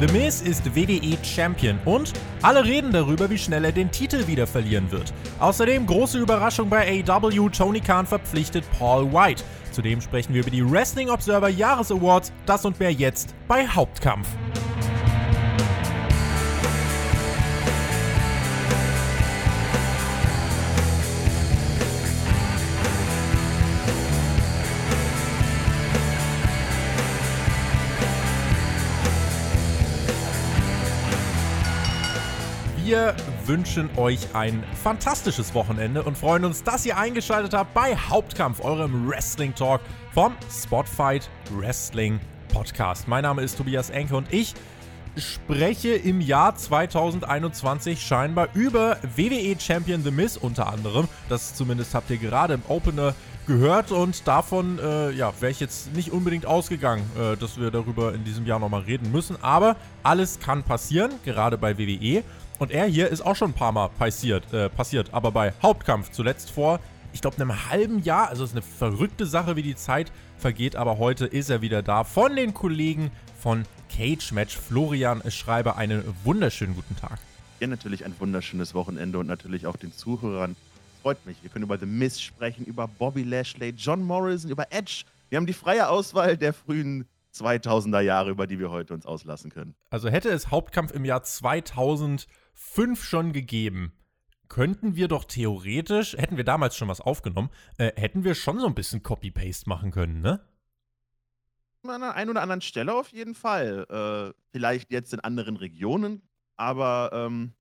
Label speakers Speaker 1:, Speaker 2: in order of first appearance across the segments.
Speaker 1: The Miz ist WDE Champion und alle reden darüber, wie schnell er den Titel wieder verlieren wird. Außerdem große Überraschung bei AW, Tony Khan verpflichtet Paul White. Zudem sprechen wir über die Wrestling Observer Jahres Awards, das und mehr jetzt bei Hauptkampf. Wir wünschen euch ein fantastisches Wochenende und freuen uns, dass ihr eingeschaltet habt bei Hauptkampf, eurem Wrestling Talk vom Spotfight Wrestling Podcast. Mein Name ist Tobias Enke und ich spreche im Jahr 2021 scheinbar über WWE Champion The Miz unter anderem. Das zumindest habt ihr gerade im Opener gehört und davon äh, ja, wäre ich jetzt nicht unbedingt ausgegangen, äh, dass wir darüber in diesem Jahr nochmal reden müssen. Aber alles kann passieren, gerade bei WWE. Und er hier ist auch schon ein paar Mal passiert, äh, passiert aber bei Hauptkampf zuletzt vor, ich glaube, einem halben Jahr. Also es ist eine verrückte Sache, wie die Zeit vergeht, aber heute ist er wieder da von den Kollegen von Cage Match. Florian Schreiber, einen wunderschönen guten Tag.
Speaker 2: Ja, natürlich ein wunderschönes Wochenende und natürlich auch den Zuhörern. Freut mich. Wir können über The Miz sprechen, über Bobby Lashley, John Morrison, über Edge. Wir haben die freie Auswahl der frühen 2000er Jahre, über die wir heute uns auslassen können.
Speaker 1: Also hätte es Hauptkampf im Jahr 2000 fünf schon gegeben, könnten wir doch theoretisch, hätten wir damals schon was aufgenommen, äh, hätten wir schon so ein bisschen Copy-Paste machen können, ne?
Speaker 2: An der einen oder anderen Stelle auf jeden Fall. Äh, vielleicht jetzt in anderen Regionen, aber ähm,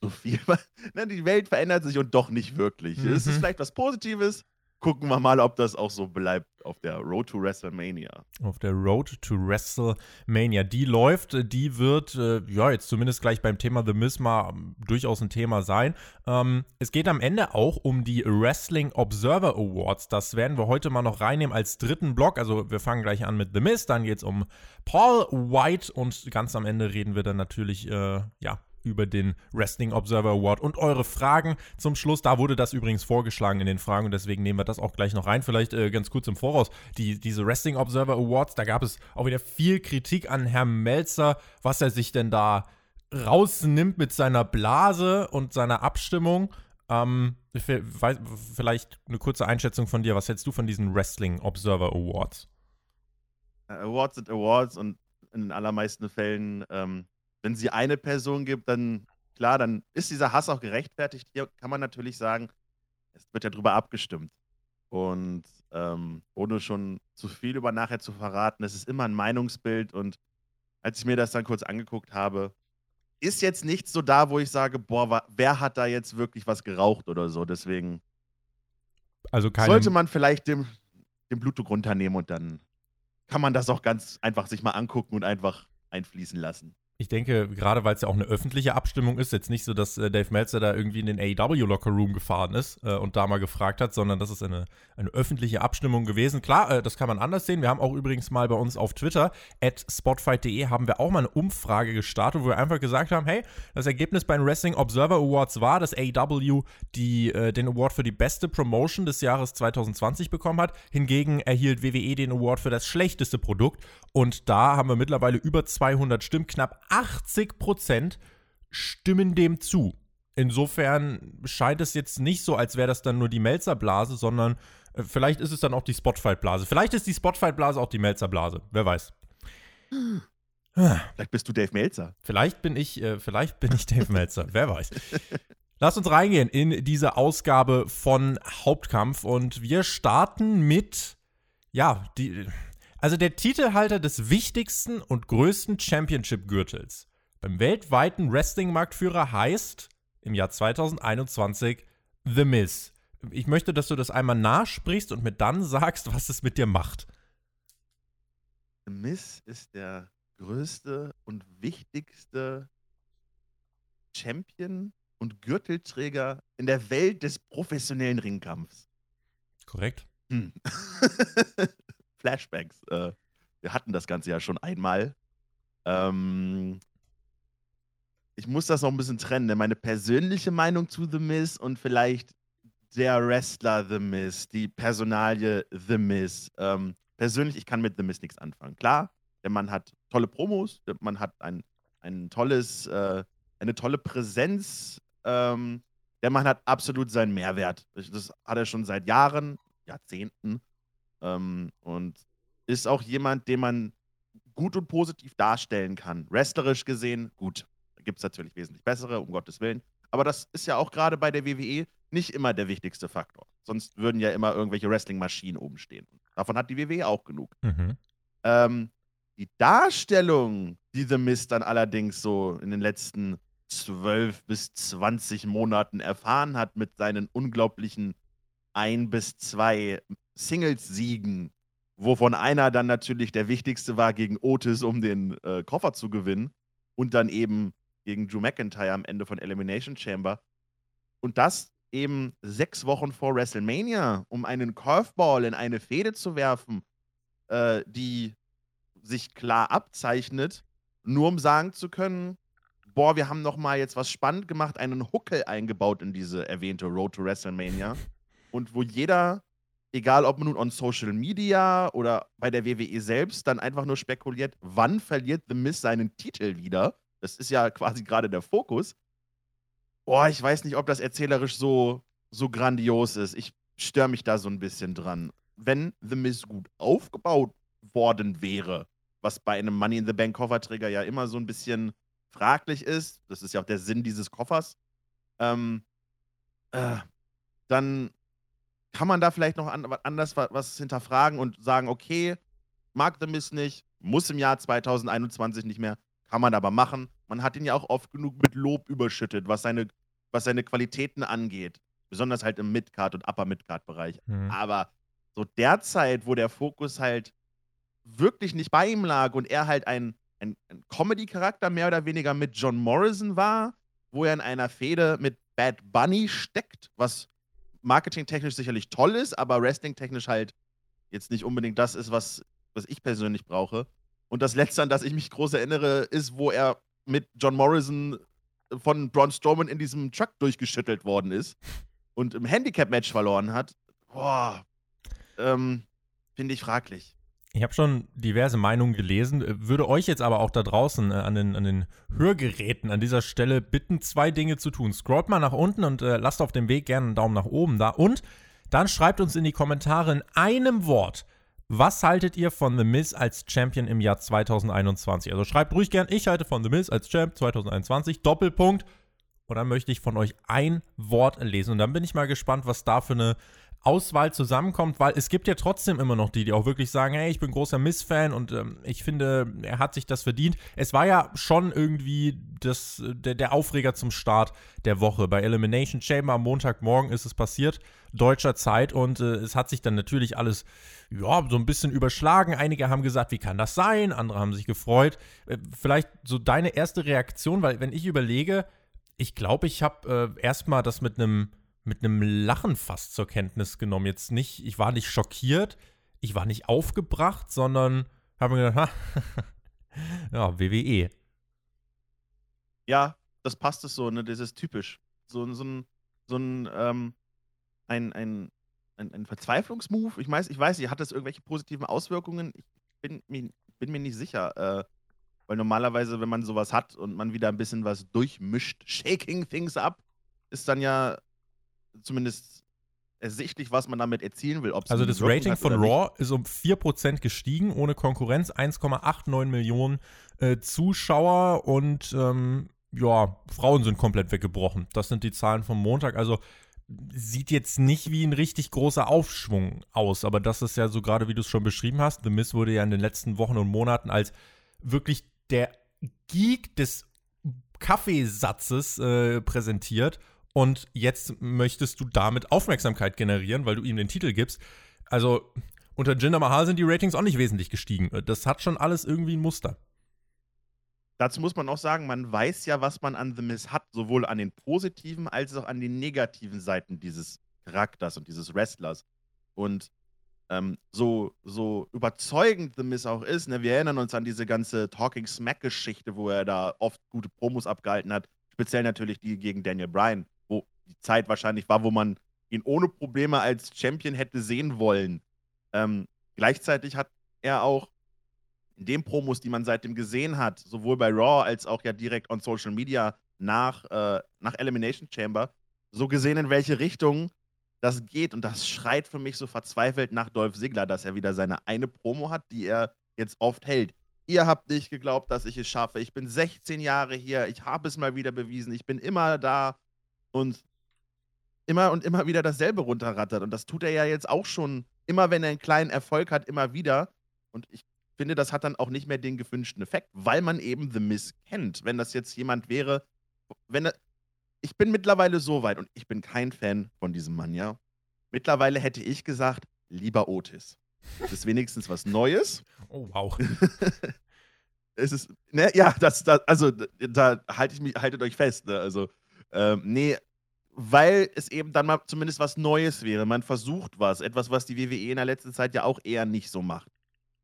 Speaker 2: so viel. ne, die Welt verändert sich und doch nicht wirklich. Mhm. Es ist mhm. vielleicht was Positives, gucken wir mal, ob das auch so bleibt auf der Road to WrestleMania.
Speaker 1: Auf der Road to WrestleMania. Die läuft, die wird, äh, ja, jetzt zumindest gleich beim Thema The Miz mal ähm, durchaus ein Thema sein. Ähm, es geht am Ende auch um die Wrestling Observer Awards. Das werden wir heute mal noch reinnehmen als dritten Block. Also wir fangen gleich an mit The Miz, dann geht es um Paul White und ganz am Ende reden wir dann natürlich, äh, ja, über den Wrestling Observer Award und eure Fragen zum Schluss. Da wurde das übrigens vorgeschlagen in den Fragen und deswegen nehmen wir das auch gleich noch rein. Vielleicht äh, ganz kurz im Voraus. Die, diese Wrestling Observer Awards, da gab es auch wieder viel Kritik an Herrn Melzer, was er sich denn da rausnimmt mit seiner Blase und seiner Abstimmung. Ähm, vielleicht eine kurze Einschätzung von dir. Was hältst du von diesen Wrestling Observer Awards?
Speaker 2: Awards sind Awards und in den allermeisten Fällen ähm, wenn sie eine Person gibt, dann klar, dann ist dieser Hass auch gerechtfertigt. Hier kann man natürlich sagen, es wird ja drüber abgestimmt. Und ähm, ohne schon zu viel über nachher zu verraten, es ist immer ein Meinungsbild. Und als ich mir das dann kurz angeguckt habe, ist jetzt nichts so da, wo ich sage, boah, wer hat da jetzt wirklich was geraucht oder so. Deswegen also sollte man vielleicht den, den Blutdruck runternehmen und dann kann man das auch ganz einfach sich mal angucken und einfach einfließen lassen
Speaker 1: ich denke, gerade weil es ja auch eine öffentliche Abstimmung ist, jetzt nicht so, dass äh, Dave Meltzer da irgendwie in den AEW Locker Room gefahren ist äh, und da mal gefragt hat, sondern das ist eine, eine öffentliche Abstimmung gewesen. Klar, äh, das kann man anders sehen. Wir haben auch übrigens mal bei uns auf Twitter, at spotfight.de, haben wir auch mal eine Umfrage gestartet, wo wir einfach gesagt haben, hey, das Ergebnis bei den Wrestling Observer Awards war, dass AEW die, äh, den Award für die beste Promotion des Jahres 2020 bekommen hat. Hingegen erhielt WWE den Award für das schlechteste Produkt. Und da haben wir mittlerweile über 200 Stimmen, knapp 80 Prozent stimmen dem zu. Insofern scheint es jetzt nicht so, als wäre das dann nur die Melzerblase, sondern äh, vielleicht ist es dann auch die Spotfight-Blase. Vielleicht ist die Spotfight-Blase auch die Melzerblase. Wer weiß.
Speaker 2: Vielleicht bist du Dave Melzer.
Speaker 1: Vielleicht bin ich, äh, vielleicht bin ich Dave Melzer. Wer weiß. Lass uns reingehen in diese Ausgabe von Hauptkampf und wir starten mit, ja, die, also der Titelhalter des wichtigsten und größten Championship-Gürtels beim weltweiten Wrestling-Marktführer heißt im Jahr 2021 The Miz. Ich möchte, dass du das einmal nachsprichst und mir dann sagst, was es mit dir macht.
Speaker 2: The Miz ist der größte und wichtigste Champion und Gürtelträger in der Welt des professionellen Ringkampfs.
Speaker 1: Korrekt.
Speaker 2: Hm. Flashbacks. Äh, wir hatten das Ganze ja schon einmal. Ähm, ich muss das noch ein bisschen trennen, denn meine persönliche Meinung zu The Miz und vielleicht der Wrestler The Miz, die Personalie The Miz. Ähm, persönlich, ich kann mit The Miz nichts anfangen. Klar, Der Mann hat tolle Promos, der Mann hat ein, ein tolles, äh, eine tolle Präsenz. Ähm, der Mann hat absolut seinen Mehrwert. Das hat er schon seit Jahren, Jahrzehnten. Ähm, und ist auch jemand, den man gut und positiv darstellen kann. Wrestlerisch gesehen, gut. Da gibt es natürlich wesentlich bessere, um Gottes Willen. Aber das ist ja auch gerade bei der WWE nicht immer der wichtigste Faktor. Sonst würden ja immer irgendwelche Wrestling-Maschinen oben stehen. Davon hat die WWE auch genug. Mhm. Ähm, die Darstellung, die The Mist dann allerdings so in den letzten 12 bis 20 Monaten erfahren hat mit seinen unglaublichen ein bis zwei Singles-Siegen, wovon einer dann natürlich der wichtigste war gegen Otis, um den äh, Koffer zu gewinnen und dann eben gegen Drew McIntyre am Ende von Elimination Chamber. Und das eben sechs Wochen vor WrestleMania, um einen Curveball in eine Fehde zu werfen, äh, die sich klar abzeichnet, nur um sagen zu können, boah, wir haben noch mal jetzt was spannend gemacht, einen Huckel eingebaut in diese erwähnte Road to WrestleMania und wo jeder, egal ob nun on Social Media oder bei der WWE selbst, dann einfach nur spekuliert, wann verliert The Miz seinen Titel wieder? Das ist ja quasi gerade der Fokus. Boah, ich weiß nicht, ob das erzählerisch so, so grandios ist. Ich störe mich da so ein bisschen dran. Wenn The Miz gut aufgebaut worden wäre, was bei einem Money in the Bank Kofferträger ja immer so ein bisschen fraglich ist, das ist ja auch der Sinn dieses Koffers, ähm, äh, dann kann man da vielleicht noch an, anders was hinterfragen und sagen, okay, mag The Miz nicht, muss im Jahr 2021 nicht mehr, kann man aber machen. Man hat ihn ja auch oft genug mit Lob überschüttet, was seine, was seine Qualitäten angeht. Besonders halt im Midcard- und Upper-Midcard-Bereich. Mhm. Aber so derzeit, wo der Fokus halt wirklich nicht bei ihm lag und er halt ein, ein, ein Comedy-Charakter mehr oder weniger mit John Morrison war, wo er in einer Fehde mit Bad Bunny steckt, was marketingtechnisch sicherlich toll ist, aber wrestlingtechnisch halt jetzt nicht unbedingt das ist, was, was ich persönlich brauche. Und das letzte, an das ich mich groß erinnere, ist, wo er mit John Morrison von Braun Strowman in diesem Truck durchgeschüttelt worden ist und im Handicap-Match verloren hat. Boah, ähm, finde ich fraglich.
Speaker 1: Ich habe schon diverse Meinungen gelesen, äh, würde euch jetzt aber auch da draußen äh, an, den, an den Hörgeräten an dieser Stelle bitten, zwei Dinge zu tun. Scrollt mal nach unten und äh, lasst auf dem Weg gerne einen Daumen nach oben da. Und dann schreibt uns in die Kommentare in einem Wort, was haltet ihr von The Miz als Champion im Jahr 2021? Also schreibt ruhig gern, ich halte von The Miz als Champ 2021, Doppelpunkt. Und dann möchte ich von euch ein Wort lesen. Und dann bin ich mal gespannt, was da für eine Auswahl zusammenkommt, weil es gibt ja trotzdem immer noch die, die auch wirklich sagen, hey, ich bin großer Miss-Fan und ähm, ich finde, er hat sich das verdient. Es war ja schon irgendwie das, der, der Aufreger zum Start der Woche. Bei Elimination Chamber am Montagmorgen ist es passiert, deutscher Zeit, und äh, es hat sich dann natürlich alles, ja, so ein bisschen überschlagen. Einige haben gesagt, wie kann das sein? Andere haben sich gefreut. Äh, vielleicht so deine erste Reaktion, weil wenn ich überlege, ich glaube, ich habe äh, erstmal das mit einem mit einem Lachen fast zur Kenntnis genommen. Jetzt nicht, ich war nicht schockiert, ich war nicht aufgebracht, sondern habe mir gedacht, ha, ja, WWE.
Speaker 2: Ja, das passt es so, ne? Das ist typisch. So, so ein, so ein, ähm, ein, ein, ein, ein Verzweiflungsmove. Ich weiß, ich weiß nicht, hat das irgendwelche positiven Auswirkungen? Ich bin mir, bin mir nicht sicher. Äh, weil normalerweise, wenn man sowas hat und man wieder ein bisschen was durchmischt, shaking things up, ist dann ja zumindest ersichtlich, was man damit erzielen will.
Speaker 1: Also das Rating von Raw ist um 4% gestiegen, ohne Konkurrenz, 1,89 Millionen äh, Zuschauer und ähm, ja, Frauen sind komplett weggebrochen. Das sind die Zahlen vom Montag. Also sieht jetzt nicht wie ein richtig großer Aufschwung aus, aber das ist ja so gerade, wie du es schon beschrieben hast. The Miss wurde ja in den letzten Wochen und Monaten als wirklich der Geek des Kaffeesatzes äh, präsentiert und jetzt möchtest du damit Aufmerksamkeit generieren, weil du ihm den Titel gibst. Also unter Jinder Mahal sind die Ratings auch nicht wesentlich gestiegen. Das hat schon alles irgendwie ein Muster.
Speaker 2: Dazu muss man auch sagen, man weiß ja, was man an The Miz hat, sowohl an den positiven als auch an den negativen Seiten dieses Charakters und dieses Wrestlers. Und ähm, so, so überzeugend The Miz auch ist, ne, wir erinnern uns an diese ganze Talking Smack-Geschichte, wo er da oft gute Promos abgehalten hat, speziell natürlich die gegen Daniel Bryan die Zeit wahrscheinlich war, wo man ihn ohne Probleme als Champion hätte sehen wollen. Ähm, gleichzeitig hat er auch in den Promos, die man seitdem gesehen hat, sowohl bei Raw als auch ja direkt on Social Media nach, äh, nach Elimination Chamber, so gesehen, in welche Richtung das geht. Und das schreit für mich so verzweifelt nach Dolph Ziggler, dass er wieder seine eine Promo hat, die er jetzt oft hält. Ihr habt nicht geglaubt, dass ich es schaffe. Ich bin 16 Jahre hier. Ich habe es mal wieder bewiesen. Ich bin immer da und immer und immer wieder dasselbe runterrattert. Und das tut er ja jetzt auch schon, immer wenn er einen kleinen Erfolg hat, immer wieder. Und ich finde, das hat dann auch nicht mehr den gewünschten Effekt, weil man eben The Miss kennt. Wenn das jetzt jemand wäre, wenn er, ich bin mittlerweile so weit und ich bin kein Fan von diesem Mann, ja. Mittlerweile hätte ich gesagt, lieber Otis. Das ist wenigstens was Neues.
Speaker 1: Oh, wow.
Speaker 2: es ist, ne, ja, das, das also da halte ich mich, haltet euch fest, ne? Also, ähm, nee, weil es eben dann mal zumindest was Neues wäre. Man versucht was, etwas, was die WWE in der letzten Zeit ja auch eher nicht so macht.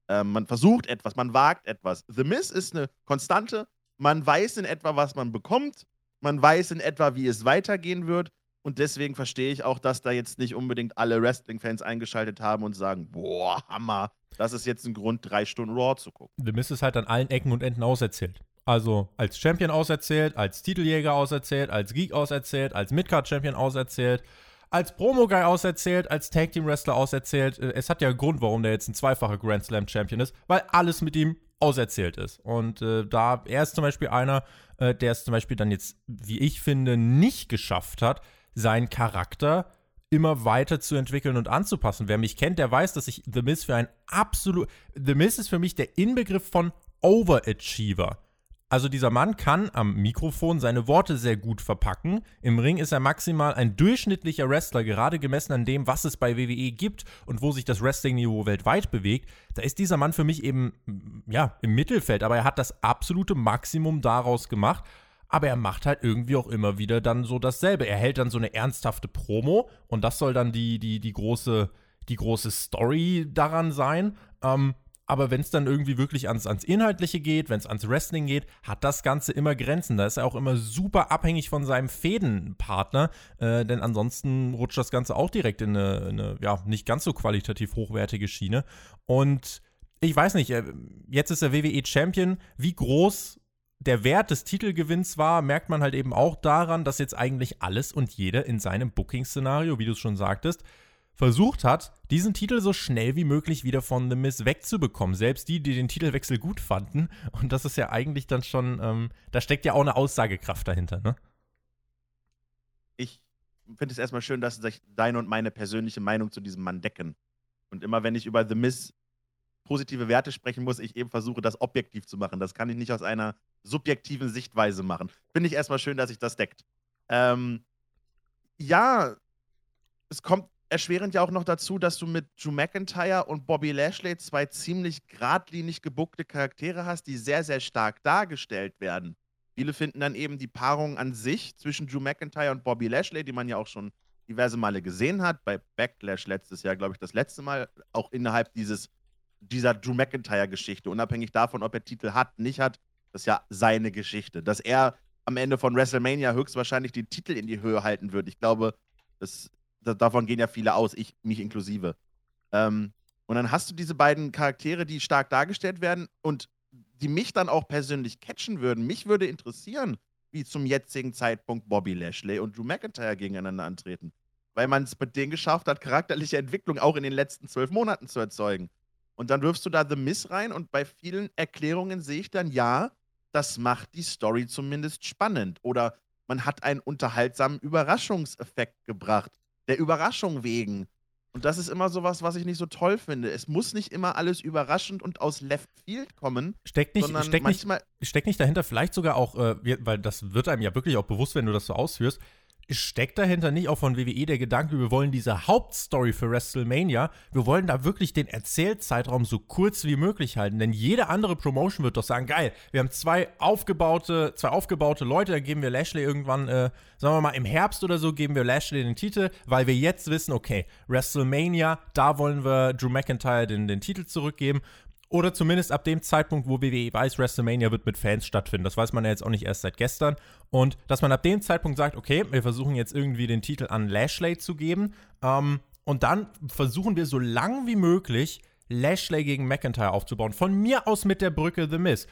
Speaker 2: Ähm, man versucht etwas, man wagt etwas. The Miss ist eine Konstante. Man weiß in etwa, was man bekommt. Man weiß in etwa, wie es weitergehen wird. Und deswegen verstehe ich auch, dass da jetzt nicht unbedingt alle Wrestling-Fans eingeschaltet haben und sagen: Boah, Hammer, das ist jetzt ein Grund, drei Stunden Raw zu gucken.
Speaker 1: The Miss ist halt an allen Ecken und Enden auserzählt. Also als Champion auserzählt, als Titeljäger auserzählt, als Geek auserzählt, als Midcard-Champion auserzählt, als Promo-Guy auserzählt, als Tag-Team-Wrestler auserzählt. Äh, es hat ja einen Grund, warum der jetzt ein zweifacher Grand Slam-Champion ist, weil alles mit ihm auserzählt ist. Und äh, da, er ist zum Beispiel einer, äh, der es zum Beispiel dann jetzt, wie ich finde, nicht geschafft hat, seinen Charakter immer weiter zu entwickeln und anzupassen. Wer mich kennt, der weiß, dass ich The Miz für ein absolut. The Miz ist für mich der Inbegriff von Overachiever. Also dieser Mann kann am Mikrofon seine Worte sehr gut verpacken. Im Ring ist er maximal ein durchschnittlicher Wrestler, gerade gemessen an dem, was es bei WWE gibt und wo sich das Wrestling-Niveau weltweit bewegt. Da ist dieser Mann für mich eben, ja, im Mittelfeld, aber er hat das absolute Maximum daraus gemacht. Aber er macht halt irgendwie auch immer wieder dann so dasselbe. Er hält dann so eine ernsthafte Promo und das soll dann die, die, die große, die große Story daran sein. Ähm, aber wenn es dann irgendwie wirklich ans, ans Inhaltliche geht, wenn es ans Wrestling geht, hat das Ganze immer Grenzen. Da ist er auch immer super abhängig von seinem Fädenpartner, äh, denn ansonsten rutscht das Ganze auch direkt in eine, eine, ja, nicht ganz so qualitativ hochwertige Schiene. Und ich weiß nicht, äh, jetzt ist er WWE Champion. Wie groß der Wert des Titelgewinns war, merkt man halt eben auch daran, dass jetzt eigentlich alles und jeder in seinem Booking-Szenario, wie du es schon sagtest, versucht hat, diesen Titel so schnell wie möglich wieder von The Miz wegzubekommen. Selbst die, die den Titelwechsel gut fanden. Und das ist ja eigentlich dann schon, ähm, da steckt ja auch eine Aussagekraft dahinter, ne?
Speaker 2: Ich finde es erstmal schön, dass sich deine und meine persönliche Meinung zu diesem Mann decken. Und immer wenn ich über The Miz positive Werte sprechen muss, ich eben versuche, das objektiv zu machen. Das kann ich nicht aus einer subjektiven Sichtweise machen. Finde ich erstmal schön, dass sich das deckt. Ähm, ja, es kommt erschwerend ja auch noch dazu, dass du mit Drew McIntyre und Bobby Lashley zwei ziemlich geradlinig gebuckte Charaktere hast, die sehr, sehr stark dargestellt werden. Viele finden dann eben die Paarung an sich zwischen Drew McIntyre und Bobby Lashley, die man ja auch schon diverse Male gesehen hat, bei Backlash letztes Jahr, glaube ich, das letzte Mal, auch innerhalb dieses, dieser Drew McIntyre-Geschichte, unabhängig davon, ob er Titel hat, nicht hat, das ist ja seine Geschichte. Dass er am Ende von WrestleMania höchstwahrscheinlich den Titel in die Höhe halten wird. Ich glaube, das davon gehen ja viele aus, ich mich inklusive. Ähm, und dann hast du diese beiden Charaktere, die stark dargestellt werden und die mich dann auch persönlich catchen würden. Mich würde interessieren, wie zum jetzigen Zeitpunkt Bobby Lashley und Drew McIntyre gegeneinander antreten. Weil man es mit denen geschafft hat, charakterliche Entwicklung auch in den letzten zwölf Monaten zu erzeugen. Und dann wirfst du da The Miss rein und bei vielen Erklärungen sehe ich dann, ja, das macht die Story zumindest spannend. Oder man hat einen unterhaltsamen Überraschungseffekt gebracht der Überraschung wegen. Und das ist immer sowas, was ich nicht so toll finde. Es muss nicht immer alles überraschend und aus Left Field kommen.
Speaker 1: Steckt nicht, steckt nicht, steckt nicht dahinter vielleicht sogar auch, äh, weil das wird einem ja wirklich auch bewusst, wenn du das so ausführst, steckt dahinter nicht auch von WWE der Gedanke, wir wollen diese Hauptstory für WrestleMania, wir wollen da wirklich den Erzählzeitraum so kurz wie möglich halten. Denn jede andere Promotion wird doch sagen, geil, wir haben zwei aufgebaute, zwei aufgebaute Leute, da geben wir Lashley irgendwann, äh, sagen wir mal, im Herbst oder so, geben wir Lashley den Titel, weil wir jetzt wissen, okay, WrestleMania, da wollen wir Drew McIntyre den, den Titel zurückgeben. Oder zumindest ab dem Zeitpunkt, wo WWE weiß, WrestleMania wird mit Fans stattfinden. Das weiß man ja jetzt auch nicht erst seit gestern. Und dass man ab dem Zeitpunkt sagt, okay, wir versuchen jetzt irgendwie den Titel an Lashley zu geben. Ähm, und dann versuchen wir so lang wie möglich Lashley gegen McIntyre aufzubauen. Von mir aus mit der Brücke The Miz.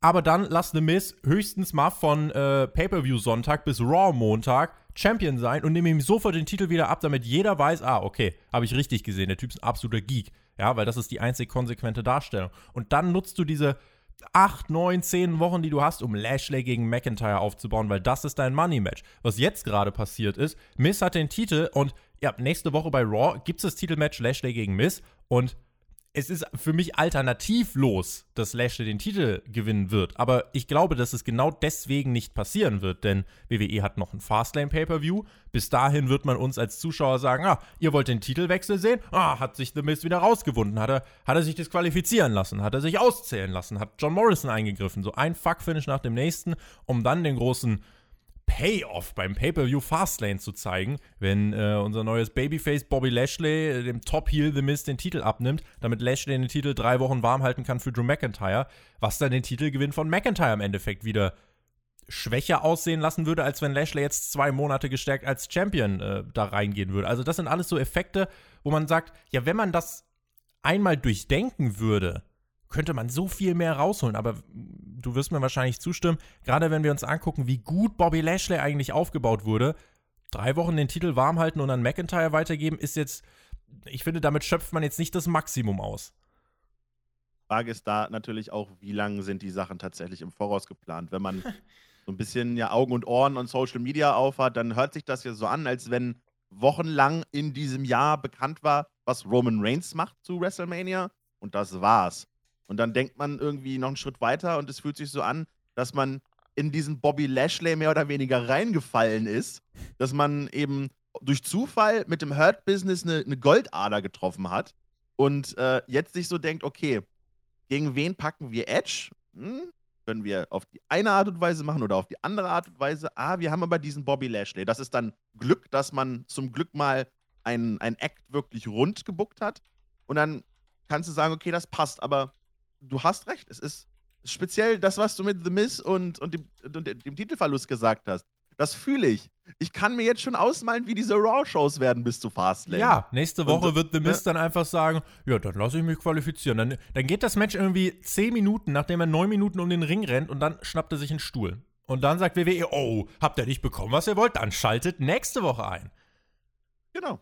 Speaker 1: Aber dann lass The Miz höchstens mal von äh, Pay-Per-View Sonntag bis Raw Montag Champion sein und nehme ihm sofort den Titel wieder ab, damit jeder weiß, ah, okay, habe ich richtig gesehen, der Typ ist ein absoluter Geek. Ja, weil das ist die einzig konsequente Darstellung. Und dann nutzt du diese acht, neun, zehn Wochen, die du hast, um Lashley gegen McIntyre aufzubauen, weil das ist dein Money-Match. Was jetzt gerade passiert ist, Miz hat den Titel und ja, nächste Woche bei Raw gibt es das Titelmatch Lashley gegen Miz und es ist für mich alternativlos, dass Lashley den Titel gewinnen wird. Aber ich glaube, dass es genau deswegen nicht passieren wird, denn WWE hat noch ein Fastlane Pay-Per-View. Bis dahin wird man uns als Zuschauer sagen: Ah, ihr wollt den Titelwechsel sehen? Ah, hat sich The Miz wieder rausgewunden. Hat er, hat er sich disqualifizieren lassen? Hat er sich auszählen lassen? Hat John Morrison eingegriffen? So ein Fuck-Finish nach dem nächsten, um dann den großen Payoff beim Pay-Per-View Fastlane zu zeigen, wenn äh, unser neues Babyface Bobby Lashley äh, dem Top-Heel The Miz den Titel abnimmt, damit Lashley den Titel drei Wochen warm halten kann für Drew McIntyre, was dann den Titelgewinn von McIntyre im Endeffekt wieder schwächer aussehen lassen würde, als wenn Lashley jetzt zwei Monate gestärkt als Champion äh, da reingehen würde. Also das sind alles so Effekte, wo man sagt, ja, wenn man das einmal durchdenken würde, könnte man so viel mehr rausholen. Aber du wirst mir wahrscheinlich zustimmen, gerade wenn wir uns angucken, wie gut Bobby Lashley eigentlich aufgebaut wurde, drei Wochen den Titel warm halten und an McIntyre weitergeben, ist jetzt, ich finde, damit schöpft man jetzt nicht das Maximum aus.
Speaker 2: Frage ist da natürlich auch, wie lange sind die Sachen tatsächlich im Voraus geplant? Wenn man so ein bisschen ja Augen und Ohren und Social Media aufhat, dann hört sich das ja so an, als wenn wochenlang in diesem Jahr bekannt war, was Roman Reigns macht zu WrestleMania und das war's. Und dann denkt man irgendwie noch einen Schritt weiter und es fühlt sich so an, dass man in diesen Bobby Lashley mehr oder weniger reingefallen ist, dass man eben durch Zufall mit dem Hurt-Business eine, eine, Goldader getroffen hat und äh, jetzt sich so denkt, okay, gegen wen packen wir Edge? Hm? Können wir auf die eine Art und Weise machen oder auf die andere Art und Weise? Ah, wir haben aber diesen Bobby Lashley. Das ist dann Glück, dass man zum Glück mal ein, ein Act wirklich rund gebuckt hat. Und dann kannst du sagen, okay, das passt, aber du hast recht. Es ist speziell das, was du mit The Miz und, und, dem, und dem Titelverlust gesagt hast. Das fühle ich. Ich kann mir jetzt schon ausmalen, wie diese Raw-Shows werden bis zu Fastlane.
Speaker 1: Ja, nächste Woche und, wird The Miz ja. dann einfach sagen, ja, dann lasse ich mich qualifizieren. Dann, dann geht das Match irgendwie 10 Minuten, nachdem er 9 Minuten um den Ring rennt und dann schnappt er sich einen Stuhl. Und dann sagt WWE, oh, habt ihr nicht bekommen, was ihr wollt? Dann schaltet nächste Woche ein.
Speaker 2: Genau.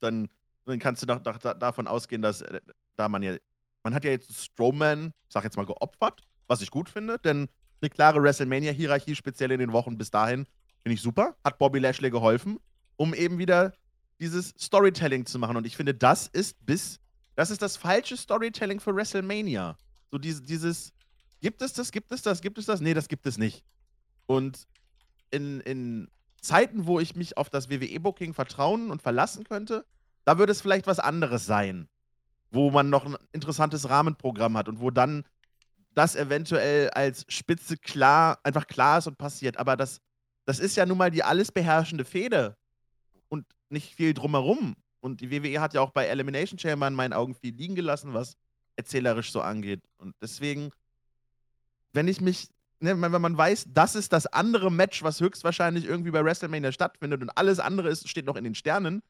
Speaker 2: Dann, dann kannst du doch, doch, davon ausgehen, dass äh, da man ja man hat ja jetzt Strowman, sag jetzt mal, geopfert, was ich gut finde, denn eine klare WrestleMania-Hierarchie, speziell in den Wochen bis dahin, finde ich super. Hat Bobby Lashley geholfen, um eben wieder dieses Storytelling zu machen. Und ich finde, das ist bis, das ist das falsche Storytelling für WrestleMania. So diese, dieses, gibt es das, gibt es das, gibt es das? Nee, das gibt es nicht. Und in, in Zeiten, wo ich mich auf das WWE-Booking vertrauen und verlassen könnte, da würde es vielleicht was anderes sein wo man noch ein interessantes Rahmenprogramm hat und wo dann das eventuell als Spitze klar, einfach klar ist und passiert. Aber das, das ist ja nun mal die alles beherrschende Fehde und nicht viel drumherum. Und die WWE hat ja auch bei Elimination Chamber in meinen Augen viel liegen gelassen, was erzählerisch so angeht. Und deswegen, wenn ich mich, ne, wenn man weiß, das ist das andere Match, was höchstwahrscheinlich irgendwie bei WrestleMania stattfindet und alles andere ist, steht noch in den Sternen,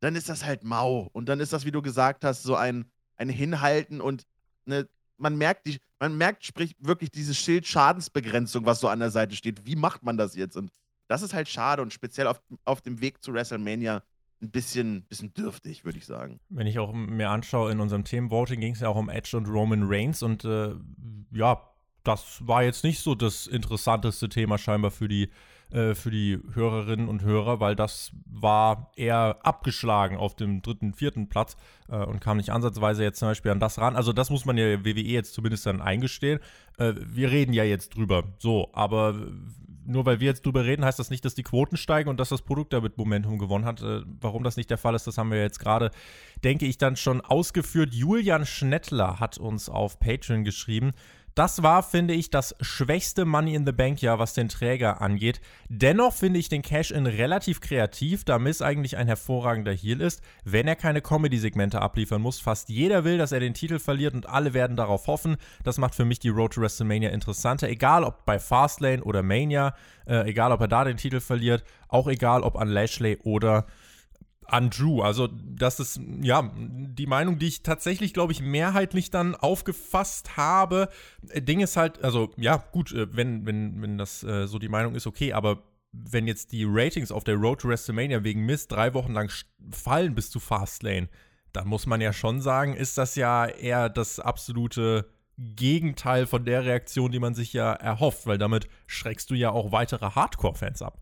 Speaker 2: dann ist das halt mau. Und dann ist das, wie du gesagt hast, so ein, ein Hinhalten und eine, man merkt, die, man merkt, sprich, wirklich diese Schild-Schadensbegrenzung, was so an der Seite steht. Wie macht man das jetzt? Und das ist halt schade und speziell auf, auf dem Weg zu WrestleMania ein bisschen, bisschen dürftig, würde ich sagen.
Speaker 1: Wenn ich auch mir anschaue, in unserem Themenvoting ging es ja auch um Edge und Roman Reigns und äh, ja, das war jetzt nicht so das interessanteste Thema scheinbar für die äh, für die Hörerinnen und Hörer, weil das war eher abgeschlagen auf dem dritten, vierten Platz äh, und kam nicht ansatzweise jetzt zum Beispiel an das ran. Also das muss man ja WWE jetzt zumindest dann eingestehen. Äh, wir reden ja jetzt drüber. So, aber nur weil wir jetzt drüber reden, heißt das nicht, dass die Quoten steigen und dass das Produkt damit Momentum gewonnen hat. Äh, warum das nicht der Fall ist, das haben wir jetzt gerade, denke ich, dann schon ausgeführt. Julian Schnettler hat uns auf Patreon geschrieben. Das war, finde ich, das schwächste Money in the Bank Jahr, was den Träger angeht. Dennoch finde ich den Cash-In relativ kreativ, da Miss eigentlich ein hervorragender Heel ist, wenn er keine Comedy-Segmente abliefern muss. Fast jeder will, dass er den Titel verliert und alle werden darauf hoffen. Das macht für mich die Road to WrestleMania interessanter. Egal ob bei Fastlane oder Mania, äh, egal ob er da den Titel verliert, auch egal ob an Lashley oder an Drew. Also, das ist, ja, die Meinung, die ich tatsächlich, glaube ich, mehrheitlich dann aufgefasst habe. Ding ist halt, also, ja, gut, äh, wenn, wenn, wenn das äh, so die Meinung ist, okay, aber wenn jetzt die Ratings auf der Road to WrestleMania wegen Mist drei Wochen lang fallen bis zu Fastlane, dann muss man ja schon sagen, ist das ja eher das absolute Gegenteil von der Reaktion, die man sich ja erhofft, weil damit schreckst du ja auch weitere Hardcore-Fans ab.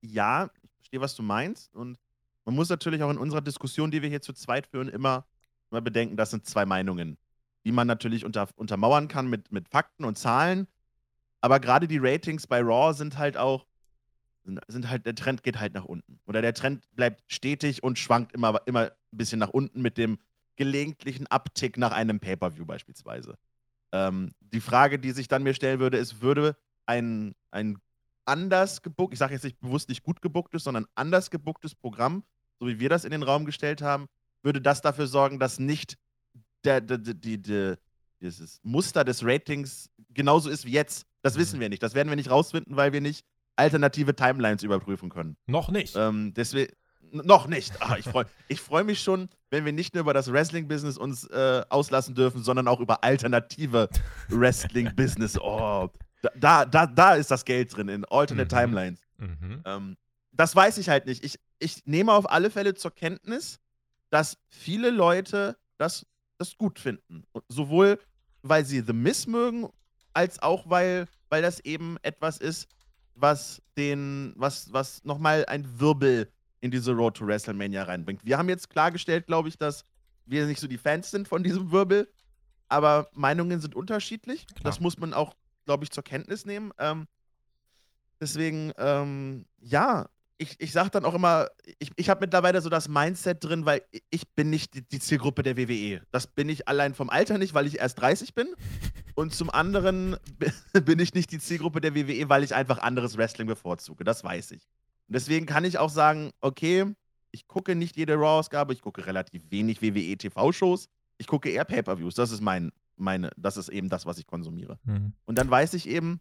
Speaker 2: Ja, verstehe, was du meinst. Und man muss natürlich auch in unserer Diskussion, die wir hier zu zweit führen, immer, immer bedenken, das sind zwei Meinungen, die man natürlich unter, untermauern kann mit, mit Fakten und Zahlen. Aber gerade die Ratings bei Raw sind halt auch, sind halt, der Trend geht halt nach unten. Oder der Trend bleibt stetig und schwankt immer, immer ein bisschen nach unten mit dem gelegentlichen Abtick nach einem Pay-Per-View beispielsweise. Ähm, die Frage, die sich dann mir stellen würde, ist, würde ein, ein anders gebuckt, ich sage jetzt nicht bewusst nicht gut gebucktes, sondern anders gebucktes Programm, so wie wir das in den Raum gestellt haben, würde das dafür sorgen, dass nicht der, der, der, die, dieses Muster des Ratings genauso ist wie jetzt. Das wissen mhm. wir nicht. Das werden wir nicht rausfinden, weil wir nicht alternative Timelines überprüfen können.
Speaker 1: Noch nicht.
Speaker 2: Ähm, deswegen, noch nicht. Ach, ich freue ich freu mich schon, wenn wir nicht nur über das Wrestling-Business uns äh, auslassen dürfen, sondern auch über alternative Wrestling-Business. Oh, da, da, da ist das Geld drin, in Alternate mhm. Timelines. Mhm. Ähm, das weiß ich halt nicht. Ich, ich nehme auf alle Fälle zur Kenntnis, dass viele Leute das, das gut finden. Sowohl, weil sie The Miss mögen, als auch, weil, weil das eben etwas ist, was den, was, was nochmal ein Wirbel in diese Road to WrestleMania reinbringt. Wir haben jetzt klargestellt, glaube ich, dass wir nicht so die Fans sind von diesem Wirbel, aber Meinungen sind unterschiedlich. Klar. Das muss man auch, glaube ich, zur Kenntnis nehmen. Ähm, deswegen, ähm, ja, ich, ich sage dann auch immer, ich, ich habe mittlerweile so das Mindset drin, weil ich bin nicht die, die, Zielgruppe der WWE. Das bin ich allein vom Alter nicht, weil ich erst 30 bin. Und zum anderen bin ich nicht die Zielgruppe der WWE, weil ich einfach anderes Wrestling bevorzuge. Das weiß ich. Und deswegen kann ich auch sagen, okay, ich gucke nicht jede Raw-Ausgabe, ich gucke relativ wenig WWE TV-Shows, ich gucke eher Pay-Per-Views. Das ist mein, meine, das ist eben das, was ich konsumiere. Mhm. Und dann weiß ich eben,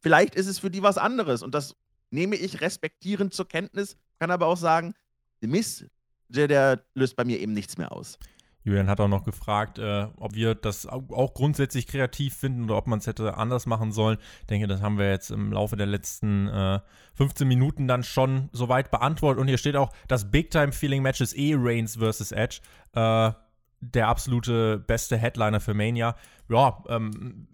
Speaker 2: vielleicht ist es für die was anderes. Und das nehme ich respektierend zur Kenntnis, kann aber auch sagen, Mist, der, der löst bei mir eben nichts mehr aus.
Speaker 1: Julian hat auch noch gefragt, äh, ob wir das auch grundsätzlich kreativ finden oder ob man es hätte anders machen sollen. Ich denke, das haben wir jetzt im Laufe der letzten äh, 15 Minuten dann schon soweit beantwortet. Und hier steht auch, das Big-Time-Feeling-Match ist eh Reigns vs. Edge. Äh, der absolute beste Headliner für Mania. Ja, ähm,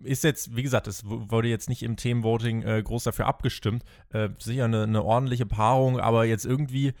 Speaker 1: ist jetzt, wie gesagt, es wurde jetzt nicht im Themenvoting äh, groß dafür abgestimmt. Äh, sicher eine, eine ordentliche Paarung, aber jetzt irgendwie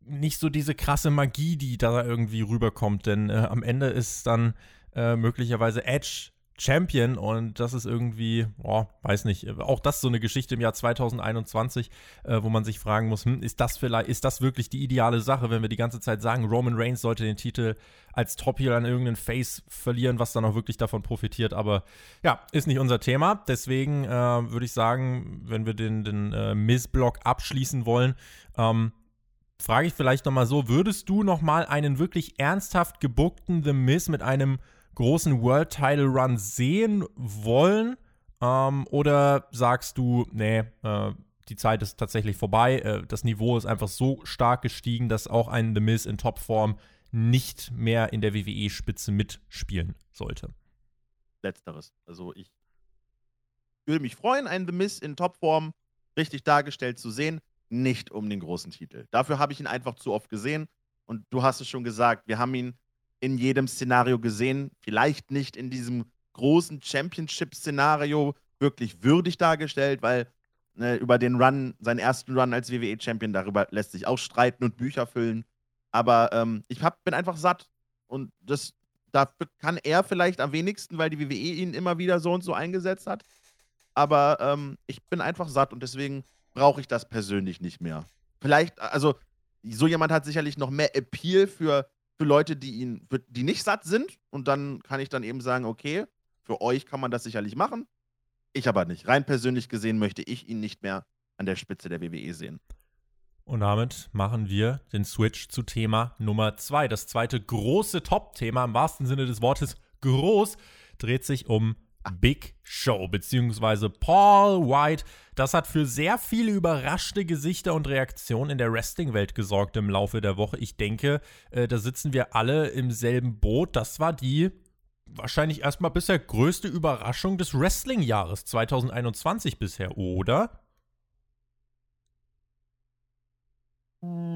Speaker 1: nicht so diese krasse Magie, die da irgendwie rüberkommt, denn äh, am Ende ist dann äh, möglicherweise Edge Champion und das ist irgendwie, oh, weiß nicht, auch das so eine Geschichte im Jahr 2021, äh, wo man sich fragen muss, hm, ist das vielleicht, ist das wirklich die ideale Sache, wenn wir die ganze Zeit sagen, Roman Reigns sollte den Titel als Top Heel an irgendeinen Face verlieren, was dann auch wirklich davon profitiert, aber ja, ist nicht unser Thema, deswegen äh, würde ich sagen, wenn wir den, den äh, Miss-Block abschließen wollen, ähm, frage ich vielleicht nochmal so, würdest du nochmal einen wirklich ernsthaft gebuckten The Miz mit einem großen World Title Run sehen wollen? Ähm, oder sagst du, nee, äh, die Zeit ist tatsächlich vorbei, äh, das Niveau ist einfach so stark gestiegen, dass auch ein The Miz in Topform nicht mehr in der WWE-Spitze mitspielen sollte?
Speaker 2: Letzteres. Also ich würde mich freuen, einen The Miz in Topform richtig dargestellt zu sehen nicht um den großen Titel. Dafür habe ich ihn einfach zu oft gesehen. Und du hast es schon gesagt, wir haben ihn in jedem Szenario gesehen. Vielleicht nicht in diesem großen Championship-Szenario wirklich würdig dargestellt, weil ne, über den Run, seinen ersten Run als WWE-Champion, darüber lässt sich auch streiten und Bücher füllen. Aber ähm, ich hab, bin einfach satt. Und das, dafür kann er vielleicht am wenigsten, weil die WWE ihn immer wieder so und so eingesetzt hat. Aber ähm, ich bin einfach satt und deswegen brauche ich das persönlich nicht mehr. Vielleicht, also, so jemand hat sicherlich noch mehr Appeal für, für Leute, die ihn, die nicht satt sind. Und dann kann ich dann eben sagen, okay, für euch kann man das sicherlich machen. Ich aber nicht. Rein persönlich gesehen möchte ich ihn nicht mehr an der Spitze der WWE sehen.
Speaker 1: Und damit machen wir den Switch zu Thema Nummer zwei. Das zweite große Top-Thema, im wahrsten Sinne des Wortes groß, dreht sich um Big Show, beziehungsweise Paul White. Das hat für sehr viele überraschte Gesichter und Reaktionen in der Wrestling-Welt gesorgt im Laufe der Woche. Ich denke, äh, da sitzen wir alle im selben Boot. Das war die wahrscheinlich erstmal bisher größte Überraschung des Wrestling-Jahres 2021 bisher, oder?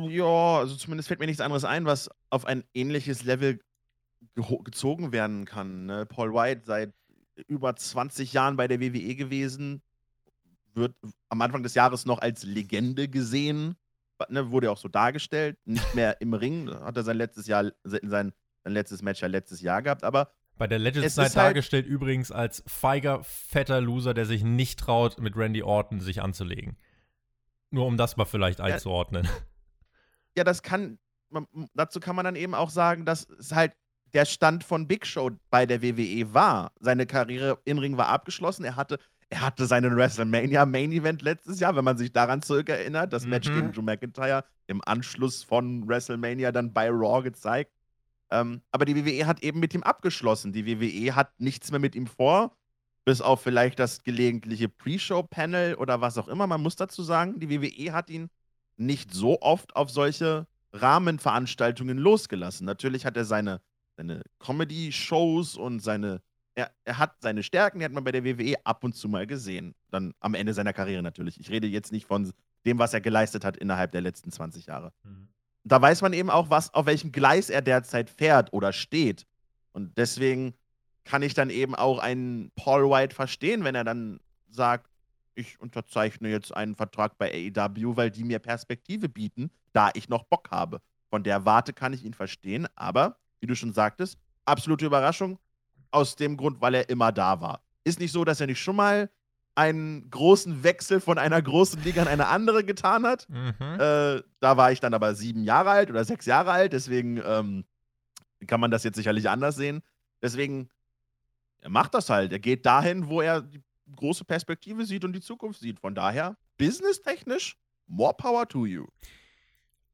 Speaker 2: Ja, also zumindest fällt mir nichts anderes ein, was auf ein ähnliches Level gezogen werden kann. Ne? Paul White seit über 20 Jahren bei der WWE gewesen, wird am Anfang des Jahres noch als Legende gesehen, ne, wurde auch so dargestellt, nicht mehr im Ring, hat er sein letztes Jahr, sein, sein letztes Match ja letztes Jahr gehabt, aber
Speaker 1: bei der Legends Night halt dargestellt übrigens als feiger, fetter Loser, der sich nicht traut, mit Randy Orton sich anzulegen. Nur um das mal vielleicht einzuordnen. Ja,
Speaker 2: ja das kann, man, dazu kann man dann eben auch sagen, dass es halt der Stand von Big Show bei der WWE war. Seine Karriere im Ring war abgeschlossen. Er hatte, er hatte seinen WrestleMania Main Event letztes Jahr, wenn man sich daran zurückerinnert. Das mhm. Match gegen Drew McIntyre im Anschluss von WrestleMania dann bei Raw gezeigt. Ähm, aber die WWE hat eben mit ihm abgeschlossen. Die WWE hat nichts mehr mit ihm vor, bis auf vielleicht das gelegentliche Pre-Show-Panel oder was auch immer. Man muss dazu sagen, die WWE hat ihn nicht so oft auf solche Rahmenveranstaltungen losgelassen. Natürlich hat er seine seine Comedy-Shows und seine. Er, er hat seine Stärken, die hat man bei der WWE ab und zu mal gesehen. Dann am Ende seiner Karriere natürlich. Ich rede jetzt nicht von dem, was er geleistet hat innerhalb der letzten 20 Jahre. Mhm. Da weiß man eben auch, was, auf welchem Gleis er derzeit fährt oder steht. Und deswegen kann ich dann eben auch einen Paul White verstehen, wenn er dann sagt, ich unterzeichne jetzt einen Vertrag bei AEW, weil die mir Perspektive bieten, da ich noch Bock habe. Von der Warte kann ich ihn verstehen, aber wie du schon sagtest, absolute Überraschung. Aus dem Grund, weil er immer da war. Ist nicht so, dass er nicht schon mal einen großen Wechsel von einer großen Liga an eine andere getan hat. Mhm. Äh, da war ich dann aber sieben Jahre alt oder sechs Jahre alt, deswegen ähm, kann man das jetzt sicherlich anders sehen. Deswegen, er macht das halt. Er geht dahin, wo er die große Perspektive sieht und die Zukunft sieht. Von daher, businesstechnisch, more power to you.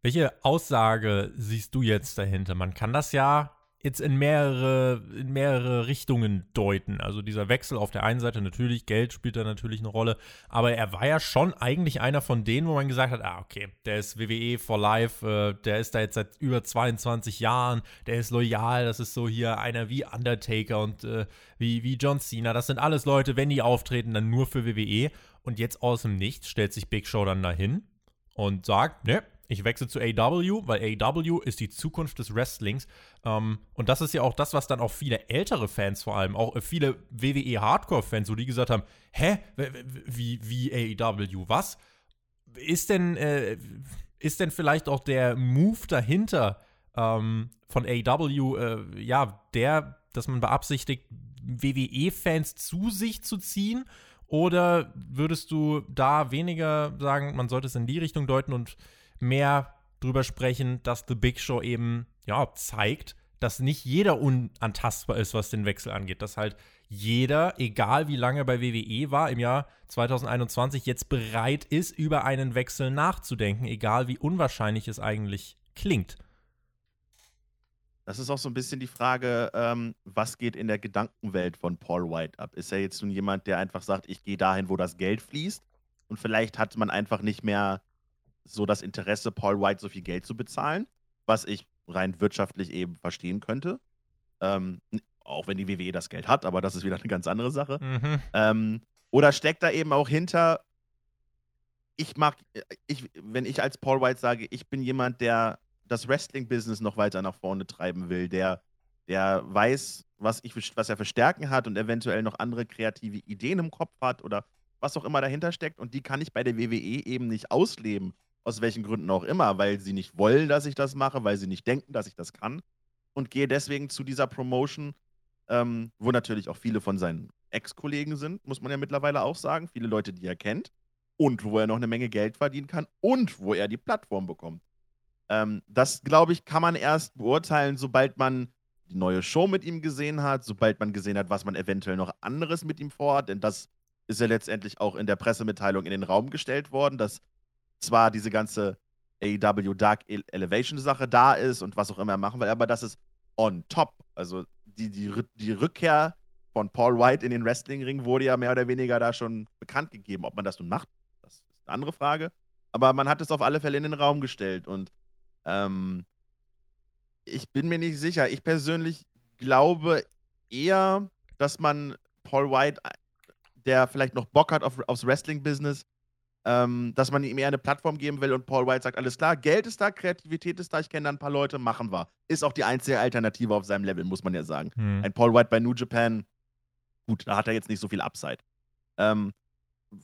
Speaker 1: Welche Aussage siehst du jetzt dahinter? Man kann das ja jetzt in mehrere, in mehrere Richtungen deuten. Also dieser Wechsel auf der einen Seite natürlich, Geld spielt da natürlich eine Rolle, aber er war ja schon eigentlich einer von denen, wo man gesagt hat, ah, okay, der ist WWE for Life, äh, der ist da jetzt seit über 22 Jahren, der ist loyal, das ist so hier einer wie Undertaker und äh, wie, wie John Cena, das sind alles Leute, wenn die auftreten, dann nur für WWE und jetzt aus dem Nichts stellt sich Big Show dann dahin und sagt, ne, ich wechsle zu AW, weil AW ist die Zukunft des Wrestlings. Ähm, und das ist ja auch das, was dann auch viele ältere Fans vor allem, auch viele WWE-Hardcore-Fans, wo die gesagt haben, hä, wie, wie AEW, was? Ist denn, äh, ist denn vielleicht auch der Move dahinter ähm, von AEW, äh, ja, der, dass man beabsichtigt, WWE-Fans zu sich zu ziehen? Oder würdest du da weniger sagen, man sollte es in die Richtung deuten und mehr drüber sprechen, dass The Big Show eben ja zeigt, dass nicht jeder unantastbar ist, was den Wechsel angeht. Dass halt jeder, egal wie lange bei WWE war, im Jahr 2021 jetzt bereit ist, über einen Wechsel nachzudenken, egal wie unwahrscheinlich es eigentlich klingt.
Speaker 2: Das ist auch so ein bisschen die Frage, ähm, was geht in der Gedankenwelt von Paul White ab? Ist er jetzt nun jemand, der einfach sagt, ich gehe dahin, wo das Geld fließt? Und vielleicht hat man einfach nicht mehr so das Interesse, Paul White so viel Geld zu bezahlen, was ich rein wirtschaftlich eben verstehen könnte. Ähm, auch wenn die WWE das Geld hat, aber das ist wieder eine ganz andere Sache. Mhm. Ähm, oder steckt da eben auch hinter, ich mag, ich, wenn ich als Paul White sage, ich bin jemand, der das Wrestling-Business noch weiter nach vorne treiben will, der, der weiß, was, ich, was er für Stärken hat und eventuell noch andere kreative Ideen im Kopf hat oder was auch immer dahinter steckt und die kann ich bei der WWE eben nicht ausleben aus welchen Gründen auch immer, weil sie nicht wollen, dass ich das mache, weil sie nicht denken, dass ich das kann. Und gehe deswegen zu dieser Promotion, ähm, wo natürlich auch viele von seinen Ex-Kollegen sind, muss man ja mittlerweile auch sagen. Viele Leute, die er kennt. Und wo er noch eine Menge Geld verdienen kann und wo er die Plattform bekommt. Ähm, das, glaube ich, kann man erst beurteilen, sobald man die neue Show mit ihm gesehen hat, sobald man gesehen hat, was man eventuell noch anderes mit ihm vorhat. Denn das ist ja letztendlich auch in der Pressemitteilung in den Raum gestellt worden, dass zwar diese ganze AEW Dark Elevation Sache da ist und was auch immer er machen will, aber das ist on top. Also die, die, die Rückkehr von Paul White in den Wrestlingring wurde ja mehr oder weniger da schon bekannt gegeben. Ob man das nun macht, das ist eine andere Frage. Aber man hat es auf alle Fälle in den Raum gestellt. Und ähm, ich bin mir nicht sicher. Ich persönlich glaube eher, dass man Paul White, der vielleicht noch Bock hat auf, aufs Wrestling-Business, ähm, dass man ihm eher eine Plattform geben will und Paul White sagt, alles klar, Geld ist da, Kreativität ist da, ich kenne da ein paar Leute, machen wir. Ist auch die einzige Alternative auf seinem Level, muss man ja sagen. Hm. Ein Paul White bei New Japan, gut, da hat er jetzt nicht so viel Upside. Ähm,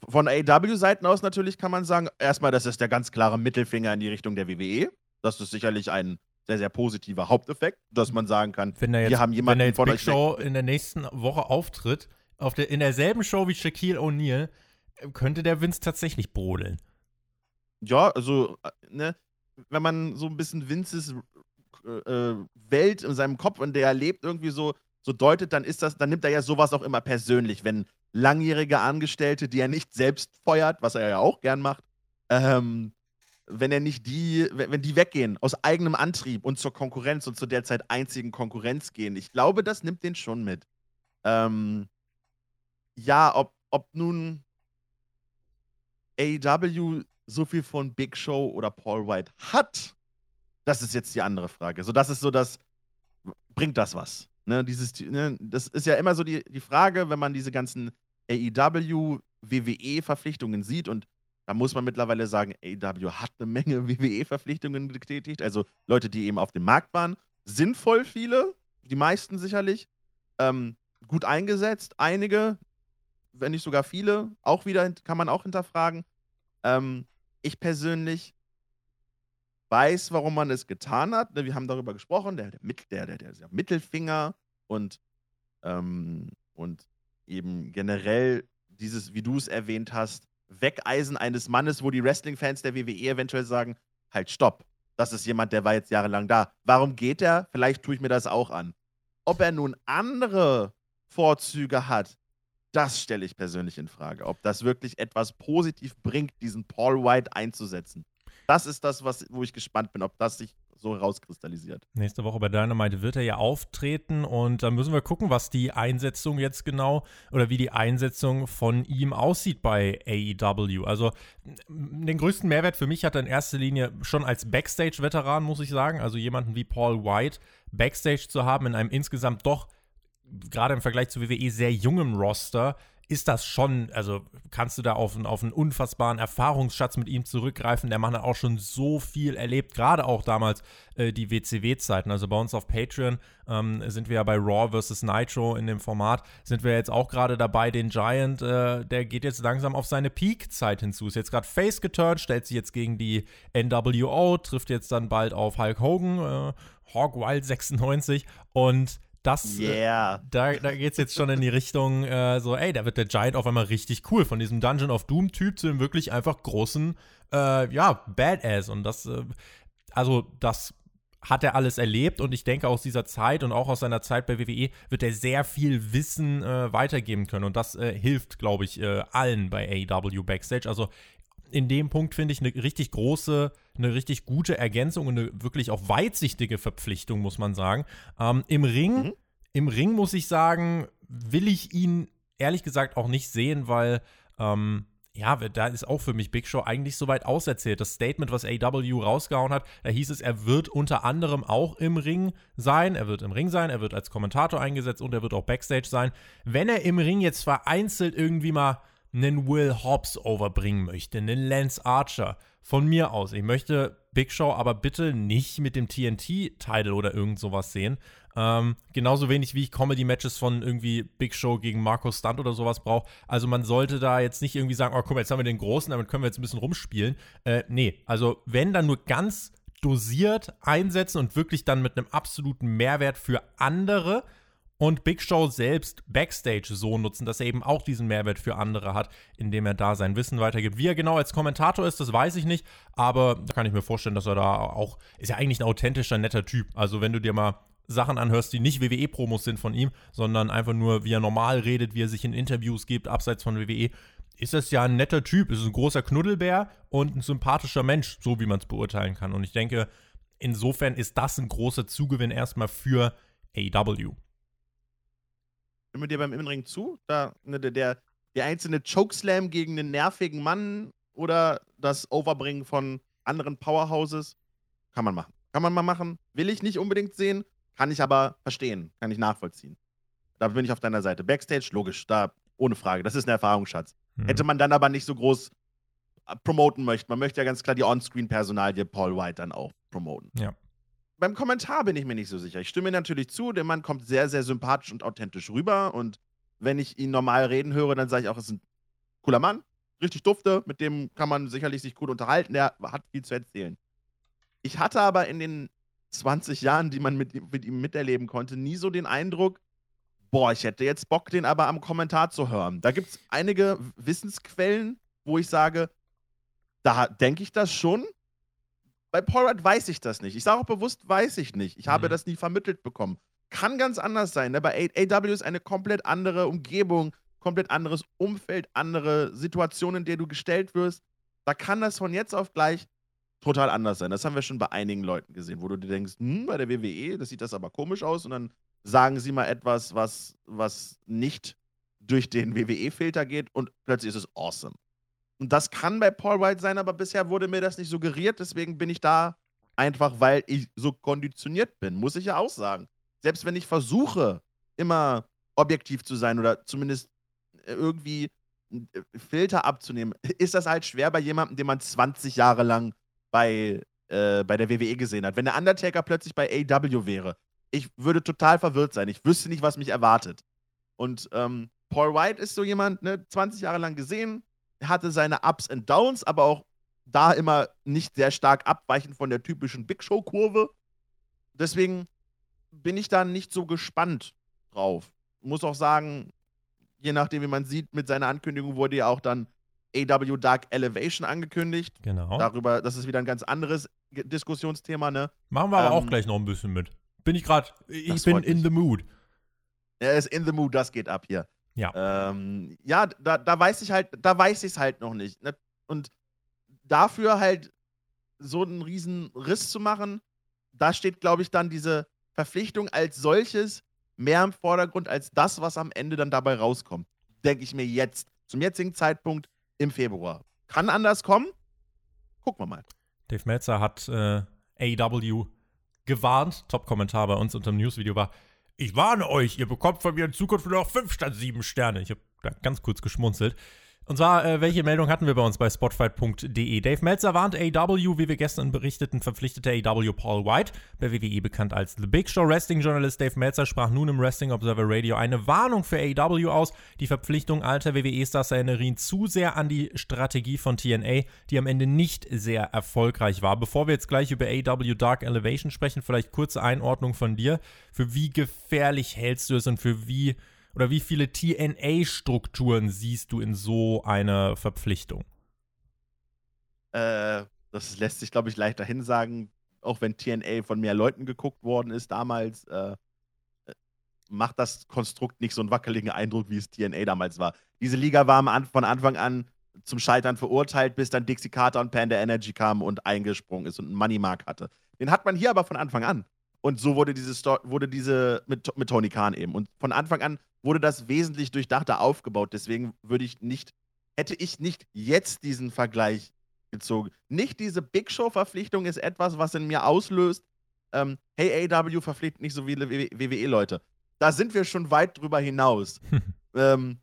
Speaker 2: von AW-Seiten aus natürlich kann man sagen, erstmal, das ist der ganz klare Mittelfinger in die Richtung der WWE. Das ist sicherlich ein sehr, sehr positiver Haupteffekt, dass man sagen kann,
Speaker 1: wenn jetzt, wir haben jemanden wenn er jetzt von Big Show in der nächsten Woche auftritt, auf der, in derselben Show wie Shaquille O'Neal, könnte der Vince tatsächlich brodeln.
Speaker 2: Ja, also, äh, ne, wenn man so ein bisschen Vinces äh, äh, Welt in seinem Kopf, in der er lebt, irgendwie so, so deutet, dann ist das, dann nimmt er ja sowas auch immer persönlich, wenn langjährige Angestellte, die er nicht selbst feuert, was er ja auch gern macht, ähm, wenn er nicht die, wenn die weggehen aus eigenem Antrieb und zur Konkurrenz und zu derzeit einzigen Konkurrenz gehen. Ich glaube, das nimmt den schon mit. Ähm, ja, ob, ob nun AEW so viel von Big Show oder Paul White hat, das ist jetzt die andere Frage. So, das ist so das, bringt das was? Ne, dieses, ne, das ist ja immer so die, die Frage, wenn man diese ganzen AEW, WWE-Verpflichtungen sieht und da muss man mittlerweile sagen, AEW hat eine Menge WWE-Verpflichtungen getätigt, also Leute, die eben auf dem Markt waren. Sinnvoll viele, die meisten sicherlich. Ähm, gut eingesetzt, einige, wenn nicht sogar viele, auch wieder kann man auch hinterfragen. Ähm, ich persönlich weiß, warum man es getan hat. Ne, wir haben darüber gesprochen, der, der, der, der, Mittelfinger und, ähm, und eben generell dieses, wie du es erwähnt hast, Wegeisen eines Mannes, wo die Wrestling-Fans der WWE eventuell sagen, halt, stopp. Das ist jemand, der war jetzt jahrelang da. Warum geht er? Vielleicht tue ich mir das auch an. Ob er nun andere Vorzüge hat, das stelle ich persönlich in Frage. Ob das wirklich etwas positiv bringt, diesen Paul White einzusetzen. Das ist das, was, wo ich gespannt bin, ob das sich so rauskristallisiert.
Speaker 1: Nächste Woche bei Dynamite wird er ja auftreten und da müssen wir gucken, was die Einsetzung jetzt genau oder wie die Einsetzung von ihm aussieht bei AEW. Also den größten Mehrwert für mich hat er in erster Linie schon als Backstage-Veteran, muss ich sagen, also jemanden wie Paul White Backstage zu haben in einem insgesamt doch gerade im Vergleich zu WWE sehr jungem Roster, ist das schon, also kannst du da auf, auf einen unfassbaren Erfahrungsschatz mit ihm zurückgreifen. Der Mann hat auch schon so viel erlebt, gerade auch damals äh, die WCW-Zeiten. Also bei uns auf Patreon ähm, sind wir ja bei Raw vs. Nitro in dem Format, sind wir jetzt auch gerade dabei, den Giant, äh, der geht jetzt langsam auf seine Peak-Zeit hinzu. Ist jetzt gerade face geturnt, stellt sich jetzt gegen die NWO, trifft jetzt dann bald auf Hulk Hogan, äh, Hawk Wild 96 und das,
Speaker 2: yeah.
Speaker 1: Da, da geht es jetzt schon in die Richtung, äh, so, ey, da wird der Giant auf einmal richtig cool. Von diesem Dungeon of Doom-Typ zu dem wirklich einfach großen, äh, ja, Badass. Und das, äh, also, das hat er alles erlebt und ich denke aus dieser Zeit und auch aus seiner Zeit bei WWE wird er sehr viel Wissen äh, weitergeben können und das äh, hilft, glaube ich, äh, allen bei AEW Backstage. Also in dem Punkt finde ich eine richtig große, eine richtig gute Ergänzung und eine wirklich auch weitsichtige Verpflichtung, muss man sagen. Ähm, Im Ring, mhm. im Ring muss ich sagen, will ich ihn ehrlich gesagt auch nicht sehen, weil ähm, ja, da ist auch für mich Big Show eigentlich soweit auserzählt. Das Statement, was AW rausgehauen hat, da hieß es, er wird unter anderem auch im Ring sein. Er wird im Ring sein, er wird als Kommentator eingesetzt und er wird auch Backstage sein. Wenn er im Ring jetzt vereinzelt irgendwie mal einen Will Hobbs overbringen möchte, einen Lance Archer, von mir aus. Ich möchte Big Show aber bitte nicht mit dem TNT-Title oder irgend sowas sehen. Ähm, genauso wenig wie ich Comedy-Matches von irgendwie Big Show gegen Marco Stunt oder sowas brauche. Also man sollte da jetzt nicht irgendwie sagen, oh guck mal, jetzt haben wir den Großen, damit können wir jetzt ein bisschen rumspielen. Äh, nee, also wenn dann nur ganz dosiert einsetzen und wirklich dann mit einem absoluten Mehrwert für andere und Big Show selbst Backstage so nutzen, dass er eben auch diesen Mehrwert für andere hat, indem er da sein Wissen weitergibt. Wie er genau als Kommentator ist, das weiß ich nicht, aber da kann ich mir vorstellen, dass er da auch, ist ja eigentlich ein authentischer, netter Typ. Also wenn du dir mal Sachen anhörst, die nicht WWE-Promos sind von ihm, sondern einfach nur, wie er normal redet, wie er sich in Interviews gibt, abseits von WWE, ist das ja ein netter Typ, ist ein großer Knuddelbär und ein sympathischer Mensch, so wie man es beurteilen kann. Und ich denke, insofern ist das ein großer Zugewinn erstmal für AEW.
Speaker 2: Stimme dir beim Innenring zu. Da, ne, der, der einzelne Chokeslam gegen einen nervigen Mann oder das Overbringen von anderen Powerhouses kann man machen. Kann man mal machen. Will ich nicht unbedingt sehen, kann ich aber verstehen, kann ich nachvollziehen. Da bin ich auf deiner Seite. Backstage, logisch, da ohne Frage. Das ist ein Erfahrungsschatz. Hm. Hätte man dann aber nicht so groß äh, promoten möchte. Man möchte ja ganz klar die On-Screen-Personalie Paul White dann auch promoten.
Speaker 1: Ja.
Speaker 2: Beim Kommentar bin ich mir nicht so sicher. Ich stimme natürlich zu, der Mann kommt sehr, sehr sympathisch und authentisch rüber. Und wenn ich ihn normal reden höre, dann sage ich auch, es ist ein cooler Mann, richtig dufte, mit dem kann man sicherlich sich gut unterhalten, der hat viel zu erzählen. Ich hatte aber in den 20 Jahren, die man mit, mit ihm miterleben konnte, nie so den Eindruck, boah, ich hätte jetzt Bock, den aber am Kommentar zu hören. Da gibt es einige Wissensquellen, wo ich sage, da denke ich das schon. Bei Paul Rudd weiß ich das nicht. Ich sage auch bewusst, weiß ich nicht. Ich habe mhm. das nie vermittelt bekommen. Kann ganz anders sein. Ne? Bei AW ist eine komplett andere Umgebung, komplett anderes Umfeld, andere Situationen, in der du gestellt wirst. Da kann das von jetzt auf gleich total anders sein. Das haben wir schon bei einigen Leuten gesehen, wo du dir denkst, hm, bei der WWE, das sieht das aber komisch aus und dann sagen sie mal etwas, was, was nicht durch den WWE-Filter geht und plötzlich ist es awesome. Und das kann bei Paul White sein, aber bisher wurde mir das nicht suggeriert, deswegen bin ich da einfach, weil ich so konditioniert bin, muss ich ja auch sagen. Selbst wenn ich versuche, immer objektiv zu sein oder zumindest irgendwie äh, Filter abzunehmen, ist das halt schwer bei jemandem, den man 20 Jahre lang bei, äh, bei der WWE gesehen hat. Wenn der Undertaker plötzlich bei AW wäre, ich würde total verwirrt sein. Ich wüsste nicht, was mich erwartet. Und ähm, Paul White ist so jemand, ne, 20 Jahre lang gesehen, hatte seine Ups und Downs, aber auch da immer nicht sehr stark abweichend von der typischen Big Show-Kurve. Deswegen bin ich da nicht so gespannt drauf. Muss auch sagen, je nachdem, wie man sieht, mit seiner Ankündigung wurde ja auch dann AW Dark Elevation angekündigt.
Speaker 1: Genau.
Speaker 2: Darüber, das ist wieder ein ganz anderes Diskussionsthema, ne?
Speaker 1: Machen wir aber auch ähm, gleich noch ein bisschen mit. Bin ich gerade, ich bin in the mood.
Speaker 2: Er ist in the mood, das geht ab hier.
Speaker 1: Ja.
Speaker 2: Ähm, ja, da, da weiß ich halt, da weiß ich es halt noch nicht. Ne? Und dafür halt so einen riesen Riss zu machen, da steht, glaube ich, dann diese Verpflichtung als solches mehr im Vordergrund als das, was am Ende dann dabei rauskommt. Denke ich mir jetzt, zum jetzigen Zeitpunkt im Februar. Kann anders kommen. Gucken wir mal.
Speaker 1: Dave Meltzer hat äh, AEW gewarnt. Top-Kommentar bei uns unter dem Newsvideo war: Ich warne euch, ihr bekommt von mir in Zukunft nur noch 5 statt 7 Sterne. Ich habe ganz kurz geschmunzelt. Und zwar, äh, welche Meldung hatten wir bei uns bei spotfight.de? Dave Meltzer warnt AW, wie wir gestern berichteten, verpflichtete AW Paul White, bei WWE bekannt als The Big Show Wrestling-Journalist Dave Meltzer sprach nun im Wrestling Observer Radio eine Warnung für AW aus. Die Verpflichtung alter WWE-Stars erinnere ihn zu sehr an die Strategie von TNA, die am Ende nicht sehr erfolgreich war. Bevor wir jetzt gleich über AW Dark Elevation sprechen, vielleicht kurze Einordnung von dir. Für wie gefährlich hältst du es und für wie oder wie viele TNA-Strukturen siehst du in so einer Verpflichtung?
Speaker 2: Äh, das lässt sich, glaube ich, leichter hin sagen. Auch wenn TNA von mehr Leuten geguckt worden ist damals, äh, äh, macht das Konstrukt nicht so einen wackeligen Eindruck, wie es TNA damals war. Diese Liga war von Anfang an zum Scheitern verurteilt, bis dann Dixie Carter und Panda Energy kamen und eingesprungen ist und einen Money Mark hatte. Den hat man hier aber von Anfang an. Und so wurde diese, Sto wurde diese mit, mit Tony Khan eben. Und von Anfang an wurde das wesentlich durchdachter aufgebaut. Deswegen würde ich nicht, hätte ich nicht jetzt diesen Vergleich gezogen. Nicht diese Big Show-Verpflichtung ist etwas, was in mir auslöst, ähm, hey, AW verpflichtet nicht so viele WWE-Leute. Da sind wir schon weit drüber hinaus. ähm,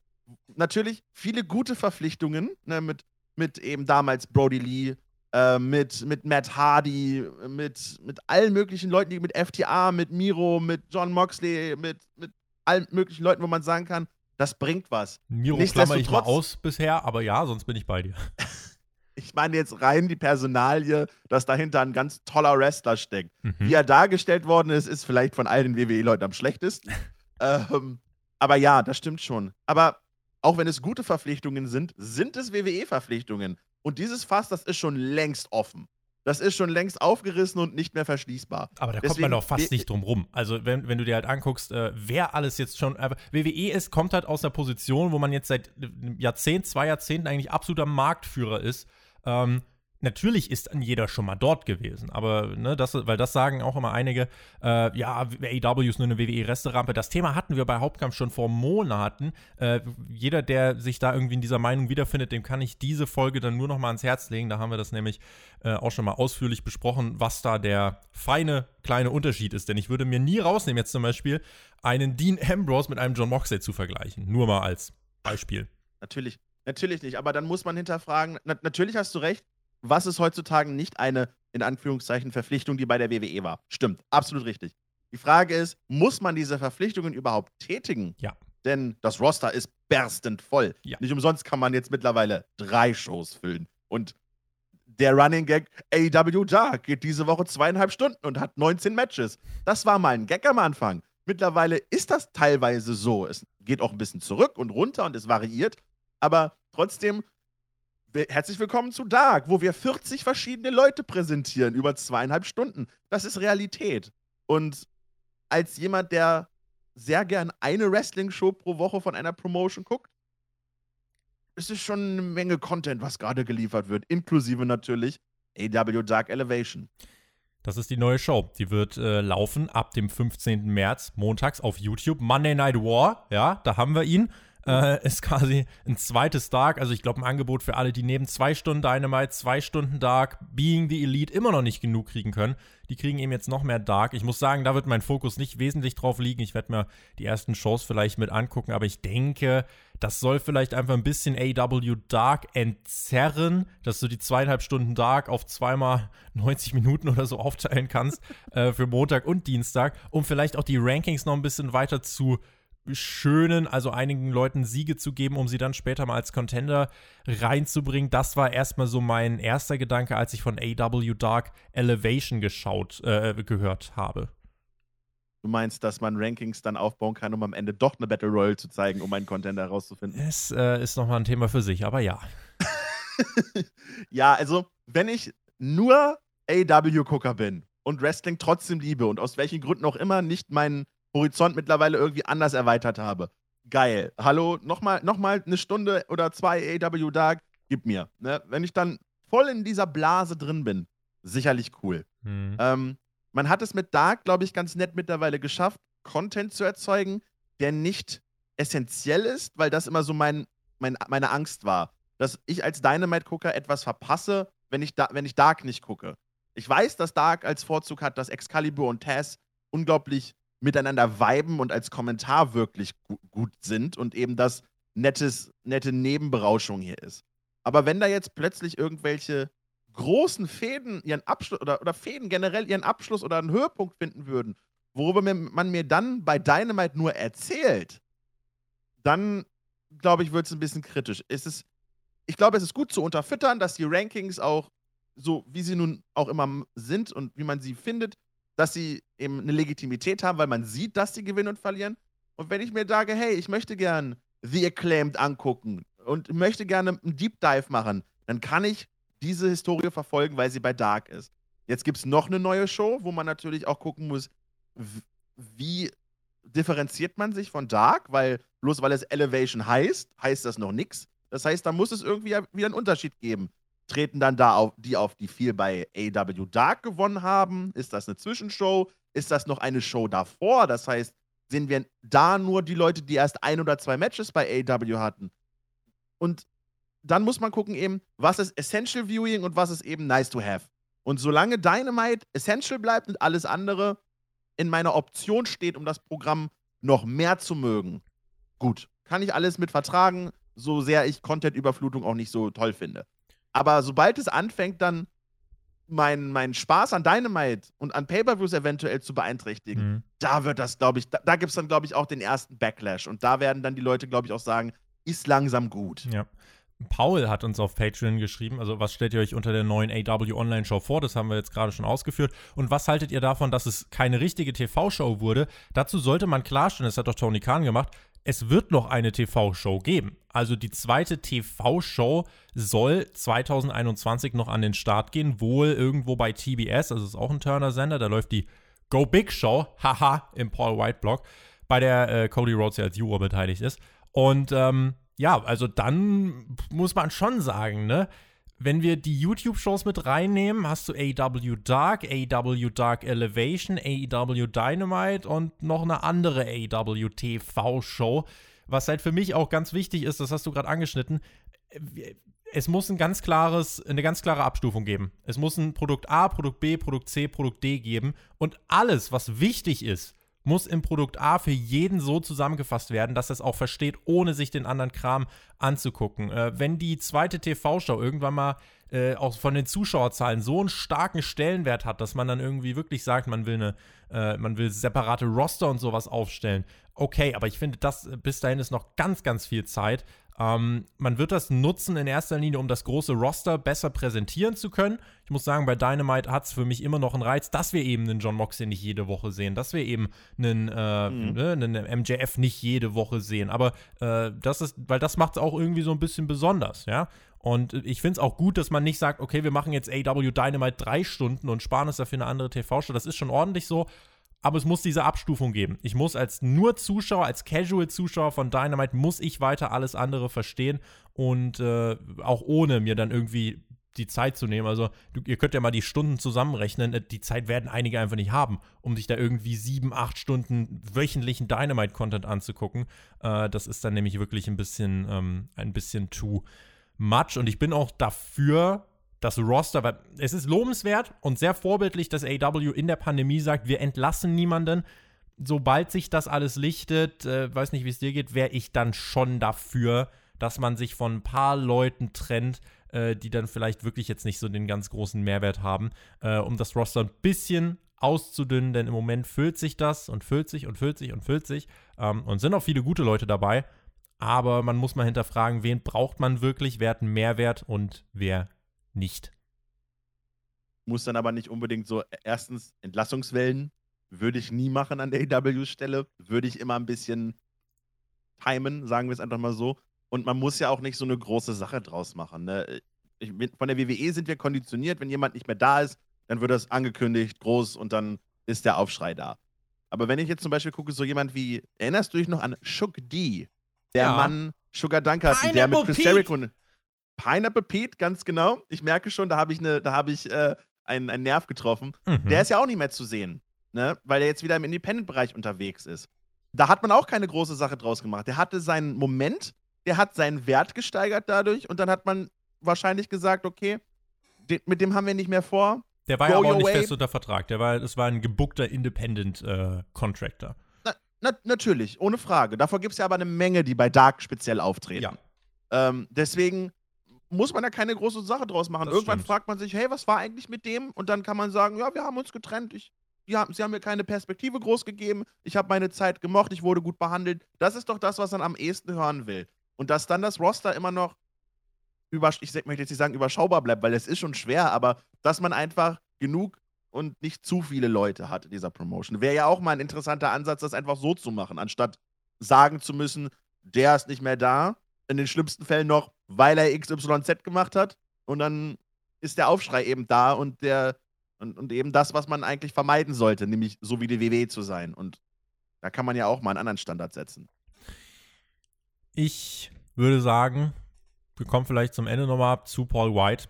Speaker 2: natürlich viele gute Verpflichtungen, ne, mit, mit eben damals Brody Lee, äh, mit, mit Matt Hardy, mit, mit allen möglichen Leuten, die mit FTA, mit Miro, mit John Moxley, mit, mit allen möglichen Leuten, wo man sagen kann, das bringt was.
Speaker 1: Miro klammer ich mal aus bisher, aber ja, sonst bin ich bei dir.
Speaker 2: ich meine jetzt rein die Personalie, dass dahinter ein ganz toller Wrestler steckt. Mhm. Wie er dargestellt worden ist, ist vielleicht von all den WWE-Leuten am schlechtesten. ähm, aber ja, das stimmt schon. Aber auch wenn es gute Verpflichtungen sind, sind es WWE-Verpflichtungen. Und dieses Fass, das ist schon längst offen. Das ist schon längst aufgerissen und nicht mehr verschließbar.
Speaker 1: Aber da Deswegen, kommt man doch fast nicht drum rum. Also, wenn, wenn du dir halt anguckst, äh, wer alles jetzt schon. Äh, WWE ist, kommt halt aus der Position, wo man jetzt seit einem Jahrzehnt, zwei Jahrzehnten eigentlich absoluter Marktführer ist. Ähm, natürlich ist jeder schon mal dort gewesen, aber ne, das, weil das sagen auch immer einige, äh, ja, AEW ist nur eine WWE-Resterampe. Das Thema hatten wir bei Hauptkampf schon vor Monaten. Äh, jeder, der sich da irgendwie in dieser Meinung wiederfindet, dem kann ich diese Folge dann nur noch mal ans Herz legen. Da haben wir das nämlich äh, auch schon mal ausführlich besprochen, was da der feine kleine Unterschied ist. Denn ich würde mir nie rausnehmen, jetzt zum Beispiel einen Dean Ambrose mit einem John Moxley zu vergleichen. Nur mal als Beispiel.
Speaker 2: Natürlich, natürlich nicht. Aber dann muss man hinterfragen, na, natürlich hast du recht, was ist heutzutage nicht eine, in Anführungszeichen, Verpflichtung, die bei der WWE war. Stimmt, absolut richtig. Die Frage ist, muss man diese Verpflichtungen überhaupt tätigen?
Speaker 1: Ja.
Speaker 2: Denn das Roster ist berstend voll. Ja. Nicht umsonst kann man jetzt mittlerweile drei Shows füllen. Und der Running Gag AEW Dark geht diese Woche zweieinhalb Stunden und hat 19 Matches. Das war mal ein Gag am Anfang. Mittlerweile ist das teilweise so. Es geht auch ein bisschen zurück und runter und es variiert. Aber trotzdem Herzlich willkommen zu Dark, wo wir 40 verschiedene Leute präsentieren über zweieinhalb Stunden. Das ist Realität. Und als jemand, der sehr gern eine Wrestling-Show pro Woche von einer Promotion guckt, ist es schon eine Menge Content, was gerade geliefert wird, inklusive natürlich AW Dark Elevation.
Speaker 1: Das ist die neue Show. Die wird äh, laufen ab dem 15. März, montags auf YouTube. Monday Night War, ja, da haben wir ihn äh, ist quasi ein zweites Dark. Also ich glaube, ein Angebot für alle, die neben zwei Stunden Dynamite, zwei Stunden Dark, Being the Elite immer noch nicht genug kriegen können. Die kriegen eben jetzt noch mehr Dark. Ich muss sagen, da wird mein Fokus nicht wesentlich drauf liegen. Ich werde mir die ersten Shows vielleicht mit angucken, aber ich denke, das soll vielleicht einfach ein bisschen AW Dark entzerren, dass du die zweieinhalb Stunden Dark auf zweimal 90 Minuten oder so aufteilen kannst äh, für Montag und Dienstag, um vielleicht auch die Rankings noch ein bisschen weiter zu schönen, also einigen Leuten Siege zu geben, um sie dann später mal als Contender reinzubringen. Das war erstmal so mein erster Gedanke, als ich von AW Dark Elevation geschaut, äh, gehört habe.
Speaker 2: Du meinst, dass man Rankings dann aufbauen kann, um am Ende doch eine Battle Royale zu zeigen, um einen Contender herauszufinden?
Speaker 1: Es äh, ist nochmal ein Thema für sich, aber ja.
Speaker 2: ja, also, wenn ich nur AW-Gucker bin und Wrestling trotzdem liebe und aus welchen Gründen auch immer nicht meinen Horizont mittlerweile irgendwie anders erweitert habe. Geil. Hallo, nochmal noch mal eine Stunde oder zwei AW Dark, gib mir. Ne? Wenn ich dann voll in dieser Blase drin bin, sicherlich cool. Mhm. Ähm, man hat es mit Dark, glaube ich, ganz nett mittlerweile geschafft, Content zu erzeugen, der nicht essentiell ist, weil das immer so mein, mein, meine Angst war, dass ich als Dynamite-Gucker etwas verpasse, wenn ich, da, wenn ich Dark nicht gucke. Ich weiß, dass Dark als Vorzug hat, dass Excalibur und Taz unglaublich miteinander viben und als Kommentar wirklich gu gut sind und eben das nettes, nette Nebenberauschung hier ist. Aber wenn da jetzt plötzlich irgendwelche großen Fäden ihren Abschluss oder, oder Fäden generell ihren Abschluss oder einen Höhepunkt finden würden, worüber man mir dann bei Dynamite nur erzählt, dann glaube ich, wird es ein bisschen kritisch. Es ist, ich glaube, es ist gut zu unterfüttern, dass die Rankings auch so, wie sie nun auch immer sind und wie man sie findet, dass sie eben eine Legitimität haben, weil man sieht, dass sie gewinnen und verlieren. Und wenn ich mir sage, hey, ich möchte gern The Acclaimed angucken und möchte gerne einen Deep Dive machen, dann kann ich diese Historie verfolgen, weil sie bei Dark ist. Jetzt gibt es noch eine neue Show, wo man natürlich auch gucken muss, wie differenziert man sich von Dark, weil bloß weil es Elevation heißt, heißt das noch nichts. Das heißt, da muss es irgendwie wieder einen Unterschied geben treten dann da auf, die auf, die viel bei AW Dark gewonnen haben? Ist das eine Zwischenshow? Ist das noch eine Show davor? Das heißt, sehen wir da nur die Leute, die erst ein oder zwei Matches bei AW hatten? Und dann muss man gucken eben, was ist Essential Viewing und was ist eben Nice to Have. Und solange Dynamite Essential bleibt und alles andere in meiner Option steht, um das Programm noch mehr zu mögen, gut, kann ich alles mit vertragen, so sehr ich Content-Überflutung auch nicht so toll finde. Aber sobald es anfängt, dann meinen mein Spaß an Dynamite und an Pay-Per-Views eventuell zu beeinträchtigen, mhm. da wird das, glaube ich, da, da gibt es dann, glaube ich, auch den ersten Backlash. Und da werden dann die Leute, glaube ich, auch sagen, ist langsam gut.
Speaker 1: Ja. Paul hat uns auf Patreon geschrieben, also was stellt ihr euch unter der neuen AW Online Show vor? Das haben wir jetzt gerade schon ausgeführt. Und was haltet ihr davon, dass es keine richtige TV-Show wurde? Dazu sollte man klarstellen, das hat doch Tony Khan gemacht, es wird noch eine TV-Show geben. Also die zweite TV-Show soll 2021 noch an den Start gehen, wohl irgendwo bei TBS, also ist auch ein Turner-Sender, da läuft die Go Big Show, haha, im Paul White Blog, bei der äh, Cody Rhodes ja als Juror beteiligt ist. Und ähm, ja, also dann muss man schon sagen, ne? Wenn wir die YouTube-Shows mit reinnehmen, hast du AEW Dark, AEW Dark Elevation, AEW Dynamite und noch eine andere AEW TV-Show. Was halt für mich auch ganz wichtig ist, das hast du gerade angeschnitten, es muss ein ganz klares, eine ganz klare Abstufung geben. Es muss ein Produkt A, Produkt B, Produkt C, Produkt D geben. Und alles, was wichtig ist, muss im Produkt A für jeden so zusammengefasst werden, dass er es auch versteht, ohne sich den anderen Kram anzugucken. Äh, wenn die zweite TV-Show irgendwann mal äh, auch von den Zuschauerzahlen so einen starken Stellenwert hat, dass man dann irgendwie wirklich sagt, man will eine, äh, man will separate Roster und sowas aufstellen. Okay, aber ich finde, das bis dahin ist noch ganz, ganz viel Zeit. Ähm, man wird das nutzen in erster Linie, um das große Roster besser präsentieren zu können. Ich muss sagen, bei Dynamite hat es für mich immer noch einen Reiz, dass wir eben einen John Moxley nicht jede Woche sehen, dass wir eben einen, äh, mhm. ne, einen MJF nicht jede Woche sehen. Aber äh, das ist, weil das macht es auch irgendwie so ein bisschen besonders, ja. Und ich finde es auch gut, dass man nicht sagt, okay, wir machen jetzt AW Dynamite drei Stunden und sparen es dafür eine andere TV-Show. Das ist schon ordentlich so aber es muss diese Abstufung geben. Ich muss als nur Zuschauer, als Casual-Zuschauer von Dynamite, muss ich weiter alles andere verstehen und äh, auch ohne mir dann irgendwie die Zeit zu nehmen. Also, du, ihr könnt ja mal die Stunden zusammenrechnen. Äh, die Zeit werden einige einfach nicht haben, um sich da irgendwie sieben, acht Stunden wöchentlichen Dynamite-Content anzugucken. Äh, das ist dann nämlich wirklich ein bisschen, ähm, ein bisschen too much. Und ich bin auch dafür, das Roster, weil es ist lobenswert und sehr vorbildlich, dass AW in der Pandemie sagt, wir entlassen niemanden. Sobald sich das alles lichtet, äh, weiß nicht, wie es dir geht, wäre ich dann schon dafür, dass man sich von ein paar Leuten trennt, äh, die dann vielleicht wirklich jetzt nicht so den ganz großen Mehrwert haben, äh, um das Roster ein bisschen auszudünnen, denn im Moment füllt sich das und füllt sich und füllt sich und füllt sich ähm, und sind auch viele gute Leute dabei. Aber man muss mal hinterfragen, wen braucht man wirklich, wer hat einen Mehrwert und wer nicht.
Speaker 2: Muss dann aber nicht unbedingt so, erstens, Entlassungswellen würde ich nie machen an der EW-Stelle. Würde ich immer ein bisschen timen, sagen wir es einfach mal so. Und man muss ja auch nicht so eine große Sache draus machen. Ne? Ich, von der WWE sind wir konditioniert, wenn jemand nicht mehr da ist, dann wird das angekündigt, groß und dann ist der Aufschrei da. Aber wenn ich jetzt zum Beispiel gucke, so jemand wie, erinnerst du dich noch an Shook D? Der ja. Mann Sugar Dunker, der mit Chris Jericho. Pineapple Pete, ganz genau. Ich merke schon, da habe ich, ne, hab ich äh, einen, einen Nerv getroffen. Mhm. Der ist ja auch nicht mehr zu sehen, ne? weil er jetzt wieder im Independent-Bereich unterwegs ist. Da hat man auch keine große Sache draus gemacht. Der hatte seinen Moment, der hat seinen Wert gesteigert dadurch und dann hat man wahrscheinlich gesagt, okay, de mit dem haben wir nicht mehr vor.
Speaker 1: Der war ja aber auch nicht way. fest unter Vertrag. Der war, das war ein gebuckter Independent-Contractor. Äh,
Speaker 2: na, na, natürlich, ohne Frage. Davor gibt es ja aber eine Menge, die bei Dark speziell auftreten. Ja. Ähm, deswegen muss man da keine große Sache draus machen. Das Irgendwann stimmt. fragt man sich, hey, was war eigentlich mit dem? Und dann kann man sagen, ja, wir haben uns getrennt. Ich, haben, sie haben mir keine Perspektive groß gegeben. Ich habe meine Zeit gemocht. Ich wurde gut behandelt. Das ist doch das, was man am ehesten hören will. Und dass dann das Roster immer noch über, ich möchte jetzt nicht sagen überschaubar bleibt, weil es ist schon schwer, aber dass man einfach genug und nicht zu viele Leute hat in dieser Promotion. Wäre ja auch mal ein interessanter Ansatz, das einfach so zu machen, anstatt sagen zu müssen, der ist nicht mehr da. In den schlimmsten Fällen noch, weil er XYZ gemacht hat. Und dann ist der Aufschrei eben da und der und, und eben das, was man eigentlich vermeiden sollte, nämlich so wie die WWE zu sein. Und da kann man ja auch mal einen anderen Standard setzen.
Speaker 1: Ich würde sagen, wir kommen vielleicht zum Ende nochmal zu Paul White.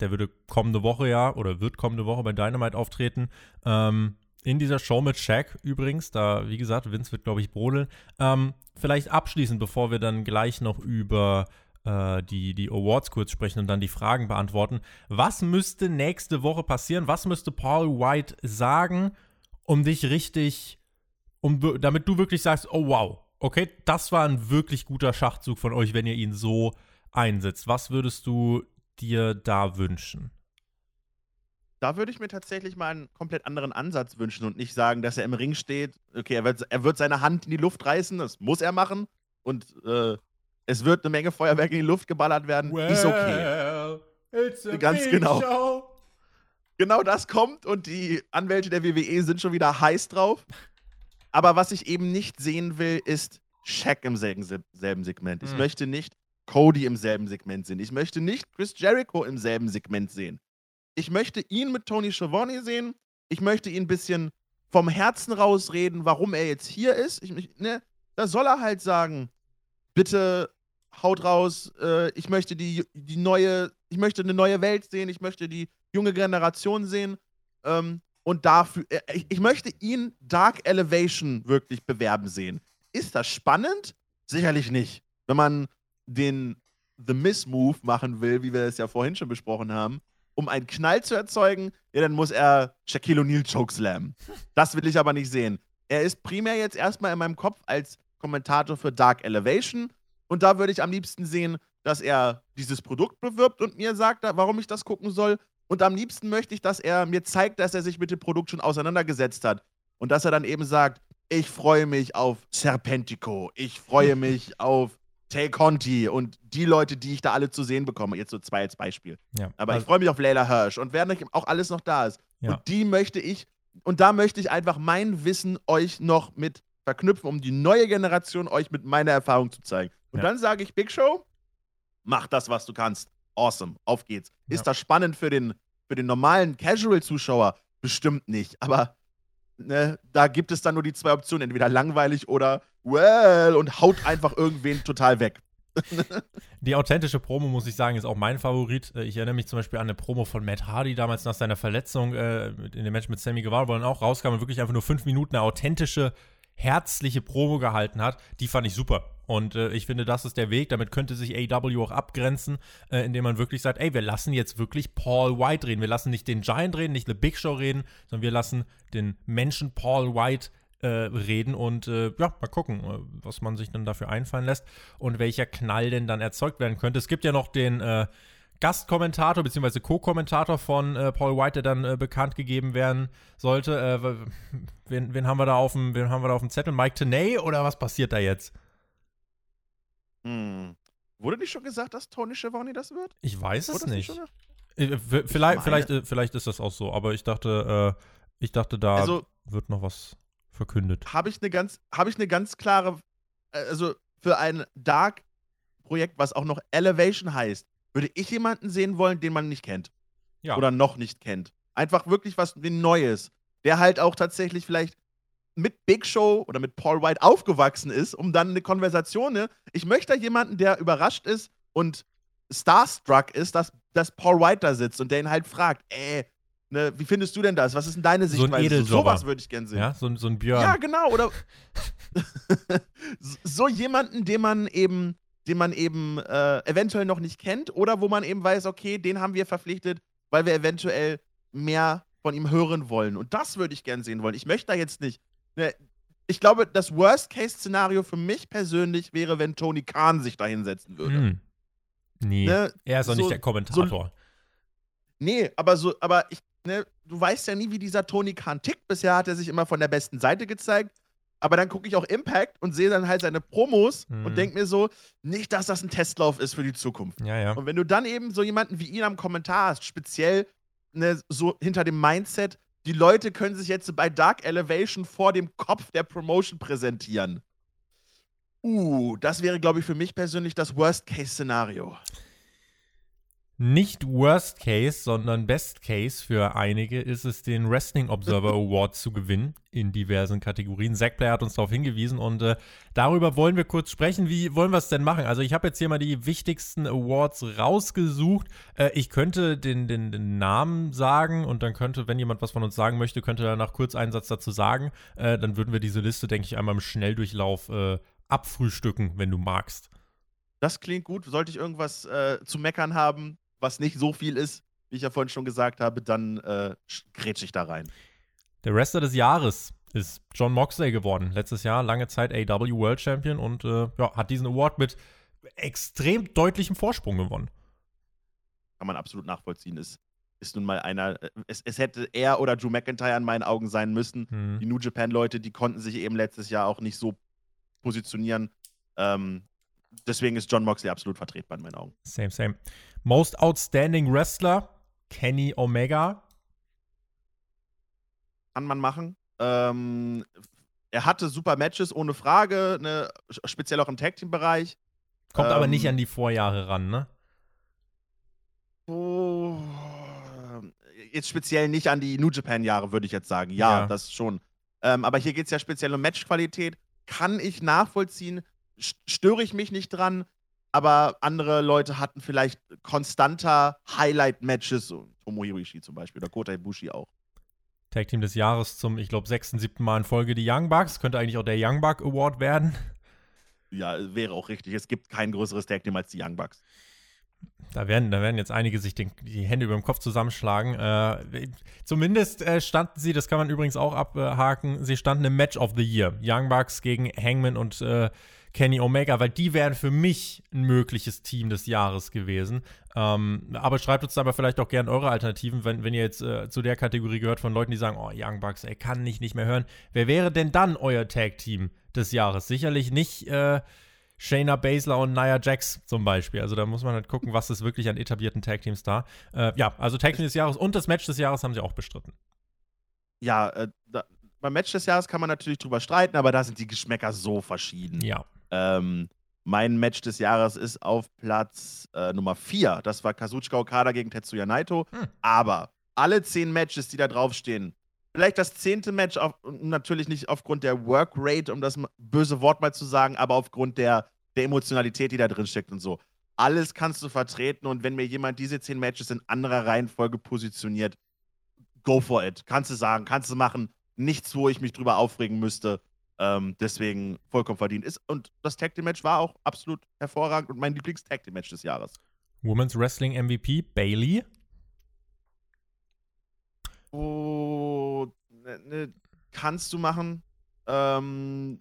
Speaker 1: Der würde kommende Woche ja oder wird kommende Woche bei Dynamite auftreten. Ähm, in dieser Show mit Shaq übrigens, da, wie gesagt, Vince wird, glaube ich, brodeln. Ähm, vielleicht abschließend, bevor wir dann gleich noch über äh, die, die Awards kurz sprechen und dann die Fragen beantworten. Was müsste nächste Woche passieren? Was müsste Paul White sagen, um dich richtig, um, damit du wirklich sagst, oh wow, okay, das war ein wirklich guter Schachzug von euch, wenn ihr ihn so einsetzt. Was würdest du dir da wünschen?
Speaker 2: Da würde ich mir tatsächlich mal einen komplett anderen Ansatz wünschen und nicht sagen, dass er im Ring steht. Okay, er wird, er wird seine Hand in die Luft reißen, das muss er machen. Und äh, es wird eine Menge Feuerwerk in die Luft geballert werden. Well, ist okay. It's a Ganz genau. Show. Genau das kommt und die Anwälte der WWE sind schon wieder heiß drauf. Aber was ich eben nicht sehen will, ist Shaq im selben, selben Segment. Ich hm. möchte nicht Cody im selben Segment sehen. Ich möchte nicht Chris Jericho im selben Segment sehen. Ich möchte ihn mit Tony Schiavone sehen. Ich möchte ihn ein bisschen vom Herzen rausreden, warum er jetzt hier ist. Ich, ne, da soll er halt sagen, bitte haut raus, äh, ich möchte die, die neue, ich möchte eine neue Welt sehen, ich möchte die junge Generation sehen. Ähm, und dafür, äh, ich, ich möchte ihn Dark Elevation wirklich bewerben sehen. Ist das spannend? Sicherlich nicht. Wenn man den The Miss Move machen will, wie wir es ja vorhin schon besprochen haben, um einen Knall zu erzeugen, ja, dann muss er Shaquille O'Neal chokeslam. Das will ich aber nicht sehen. Er ist primär jetzt erstmal in meinem Kopf als Kommentator für Dark Elevation und da würde ich am liebsten sehen, dass er dieses Produkt bewirbt und mir sagt, warum ich das gucken soll. Und am liebsten möchte ich, dass er mir zeigt, dass er sich mit dem Produkt schon auseinandergesetzt hat. Und dass er dann eben sagt, ich freue mich auf Serpentico, ich freue mich auf Tay Conti und die Leute, die ich da alle zu sehen bekomme. Jetzt so zwei als Beispiel. Ja. Aber also, ich freue mich auf Leila Hirsch und wer auch alles noch da ist. Ja. Und die möchte ich, und da möchte ich einfach mein Wissen euch noch mit verknüpfen, um die neue Generation euch mit meiner Erfahrung zu zeigen. Und ja. dann sage ich, Big Show, mach das, was du kannst. Awesome, auf geht's. Ist das spannend für den, für den normalen Casual-Zuschauer? Bestimmt nicht. Aber ne, da gibt es dann nur die zwei Optionen, entweder langweilig oder well und haut einfach irgendwen total weg.
Speaker 1: Die authentische Promo, muss ich sagen, ist auch mein Favorit. Äh, ich erinnere mich zum Beispiel an eine Promo von Matt Hardy damals nach seiner Verletzung äh, in dem Match mit Sammy Guevara, wo dann auch rauskam und wirklich einfach nur fünf Minuten eine authentische, herzliche Promo gehalten hat. Die fand ich super. Und äh, ich finde, das ist der Weg. Damit könnte sich AW auch abgrenzen, äh, indem man wirklich sagt, ey, wir lassen jetzt wirklich Paul White reden. Wir lassen nicht den Giant reden, nicht The Big Show reden, sondern wir lassen den Menschen Paul White äh, reden und äh, ja, mal gucken, äh, was man sich dann dafür einfallen lässt und welcher Knall denn dann erzeugt werden könnte. Es gibt ja noch den äh, Gastkommentator bzw. Co-Kommentator von äh, Paul White, der dann äh, bekannt gegeben werden sollte. Wen, wen, haben wir da auf dem, wen haben wir da auf dem Zettel? Mike Tenay oder was passiert da jetzt?
Speaker 2: Hm. Wurde nicht schon gesagt, dass Tony Schiavone das wird?
Speaker 1: Ich weiß es nicht. nicht vielleicht, vielleicht, vielleicht ist das auch so, aber ich dachte, ich dachte, da also, wird noch was verkündet.
Speaker 2: Habe ich eine ganz, habe ich eine ganz klare, äh, also für ein Dark-Projekt, was auch noch Elevation heißt, würde ich jemanden sehen wollen, den man nicht kennt. Ja. Oder noch nicht kennt. Einfach wirklich was Neues. Der halt auch tatsächlich vielleicht mit Big Show oder mit Paul White aufgewachsen ist, um dann eine Konversation. Ne? Ich möchte jemanden, der überrascht ist und starstruck ist, dass, dass Paul White da sitzt und der ihn halt fragt, ey, Ne, wie findest du denn das? Was ist denn deine Sichtweise?
Speaker 1: So ein Edeljobber.
Speaker 2: Sowas würde ich gerne sehen.
Speaker 1: Ja, so, so ein Björn.
Speaker 2: Ja, genau. Oder so jemanden, den man eben, den man eben äh, eventuell noch nicht kennt oder wo man eben weiß, okay, den haben wir verpflichtet, weil wir eventuell mehr von ihm hören wollen. Und das würde ich gerne sehen wollen. Ich möchte da jetzt nicht. Ne, ich glaube, das Worst-Case-Szenario für mich persönlich wäre, wenn Tony Khan sich da hinsetzen würde. Hm.
Speaker 1: Nee. Ne? Er ist auch so, nicht der Kommentator. So,
Speaker 2: nee, aber so, aber ich ne, du weißt ja nie, wie dieser Tony Khan tickt. Bisher hat er sich immer von der besten Seite gezeigt. Aber dann gucke ich auch Impact und sehe dann halt seine Promos mhm. und denke mir so, nicht, dass das ein Testlauf ist für die Zukunft.
Speaker 1: Ja, ja.
Speaker 2: Und wenn du dann eben so jemanden wie ihn am Kommentar hast, speziell ne, so hinter dem Mindset, die Leute können sich jetzt bei Dark Elevation vor dem Kopf der Promotion präsentieren. Uh, das wäre, glaube ich, für mich persönlich das Worst-Case-Szenario
Speaker 1: nicht Worst Case, sondern Best Case für einige ist es, den Wrestling Observer Award zu gewinnen in diversen Kategorien. Zack Player hat uns darauf hingewiesen und äh, darüber wollen wir kurz sprechen. Wie wollen wir es denn machen? Also ich habe jetzt hier mal die wichtigsten Awards rausgesucht. Äh, ich könnte den, den, den, Namen sagen und dann könnte, wenn jemand was von uns sagen möchte, könnte er nach kurz einen Satz dazu sagen. Äh, dann würden wir diese Liste, denke ich, einmal im Schnelldurchlauf äh, abfrühstücken, wenn du magst.
Speaker 2: Das klingt gut. Sollte ich irgendwas äh, zu meckern haben, was nicht so viel ist, wie ich ja vorhin schon gesagt habe, dann äh, grätsch ich da rein.
Speaker 1: Der Wrestler des Jahres ist John Moxley geworden. Letztes Jahr lange Zeit AW World Champion und äh, ja, hat diesen Award mit extrem deutlichem Vorsprung gewonnen.
Speaker 2: Kann man absolut nachvollziehen. Ist, ist nun mal einer. Äh, es, es hätte er oder Drew McIntyre in meinen Augen sein müssen. Mhm. Die New Japan-Leute, die konnten sich eben letztes Jahr auch nicht so positionieren. Ähm, deswegen ist John Moxley absolut vertretbar in meinen Augen.
Speaker 1: Same, same. Most Outstanding Wrestler, Kenny Omega.
Speaker 2: Kann man machen. Ähm, er hatte super Matches, ohne Frage, ne, speziell auch im Tag Team Bereich.
Speaker 1: Kommt ähm, aber nicht ähm, an die Vorjahre ran, ne?
Speaker 2: Oh, jetzt speziell nicht an die New Japan Jahre, würde ich jetzt sagen. Ja, ja. das schon. Ähm, aber hier geht es ja speziell um Matchqualität. Kann ich nachvollziehen, störe ich mich nicht dran. aber andere Leute hatten vielleicht konstanter Highlight-Matches, so Tomohiro Ishii zum Beispiel oder Kota Ibushi auch.
Speaker 1: Tag Team des Jahres zum, ich glaube, sechsten, siebten Mal in Folge die Young Bucks. Könnte eigentlich auch der Young Buck Award werden.
Speaker 2: Ja, wäre auch richtig. Es gibt kein größeres Tag Team als die Young Bucks.
Speaker 1: Da werden, da werden jetzt einige sich den, die Hände über dem Kopf zusammenschlagen. Äh, zumindest äh, standen sie, das kann man übrigens auch abhaken, sie standen im Match of the Year. Young Bucks gegen Hangman und äh, Kenny Omega, weil die wären für mich ein mögliches Team des Jahres gewesen. Ähm, aber schreibt uns aber vielleicht auch gerne eure Alternativen, wenn, wenn ihr jetzt äh, zu der Kategorie gehört von Leuten, die sagen, oh, Young Bucks, ey, kann ich nicht mehr hören. Wer wäre denn dann euer Tag-Team des Jahres? Sicherlich nicht äh, Shayna Baszler und Nia Jax zum Beispiel. Also da muss man halt gucken, was ist wirklich an etablierten Tag-Teams da. Äh, ja, also Tag-Team des Jahres und das Match des Jahres haben sie auch bestritten.
Speaker 2: Ja, äh, da, beim Match des Jahres kann man natürlich drüber streiten, aber da sind die Geschmäcker so verschieden.
Speaker 1: Ja.
Speaker 2: Ähm, mein Match des Jahres ist auf Platz äh, Nummer 4. Das war Kazuchika Okada gegen Tetsuya Naito. Hm. Aber alle zehn Matches, die da draufstehen, vielleicht das zehnte Match, auf, natürlich nicht aufgrund der Workrate, um das böse Wort mal zu sagen, aber aufgrund der, der Emotionalität, die da drin steckt und so. Alles kannst du vertreten und wenn mir jemand diese zehn Matches in anderer Reihenfolge positioniert, go for it. Kannst du sagen, kannst du machen. Nichts, wo ich mich drüber aufregen müsste. Ähm, deswegen vollkommen verdient ist. Und das Tag Team Match war auch absolut hervorragend und mein Lieblings-Tag Team Match des Jahres.
Speaker 1: Women's Wrestling MVP Bailey.
Speaker 2: Oh, ne, ne, kannst du machen. Ähm,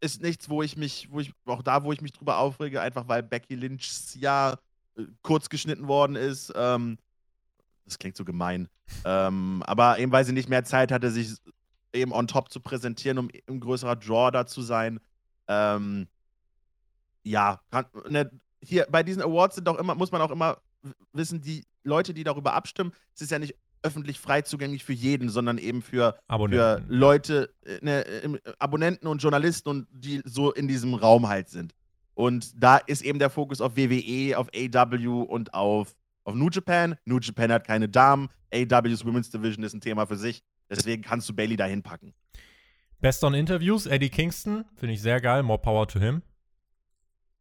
Speaker 2: ist nichts, wo ich mich, wo ich, auch da, wo ich mich drüber aufrege, einfach weil Becky Lynchs Jahr äh, kurz geschnitten worden ist. Ähm, das klingt so gemein. ähm, aber eben, weil sie nicht mehr Zeit hatte, sich eben on top zu präsentieren, um ein größerer Draw da zu sein. Ähm, ja, kann, ne, hier bei diesen Awards sind auch immer, muss man auch immer wissen, die Leute, die darüber abstimmen, es ist ja nicht öffentlich frei zugänglich für jeden, sondern eben für, für Leute, äh, ne, Abonnenten und Journalisten und die so in diesem Raum halt sind. Und da ist eben der Fokus auf WWE, auf AW und auf, auf New Japan. New Japan hat keine Damen. AW's Women's Division ist ein Thema für sich. Deswegen kannst du Bailey dahin packen.
Speaker 1: Best on Interviews, Eddie Kingston, finde ich sehr geil. More power to him.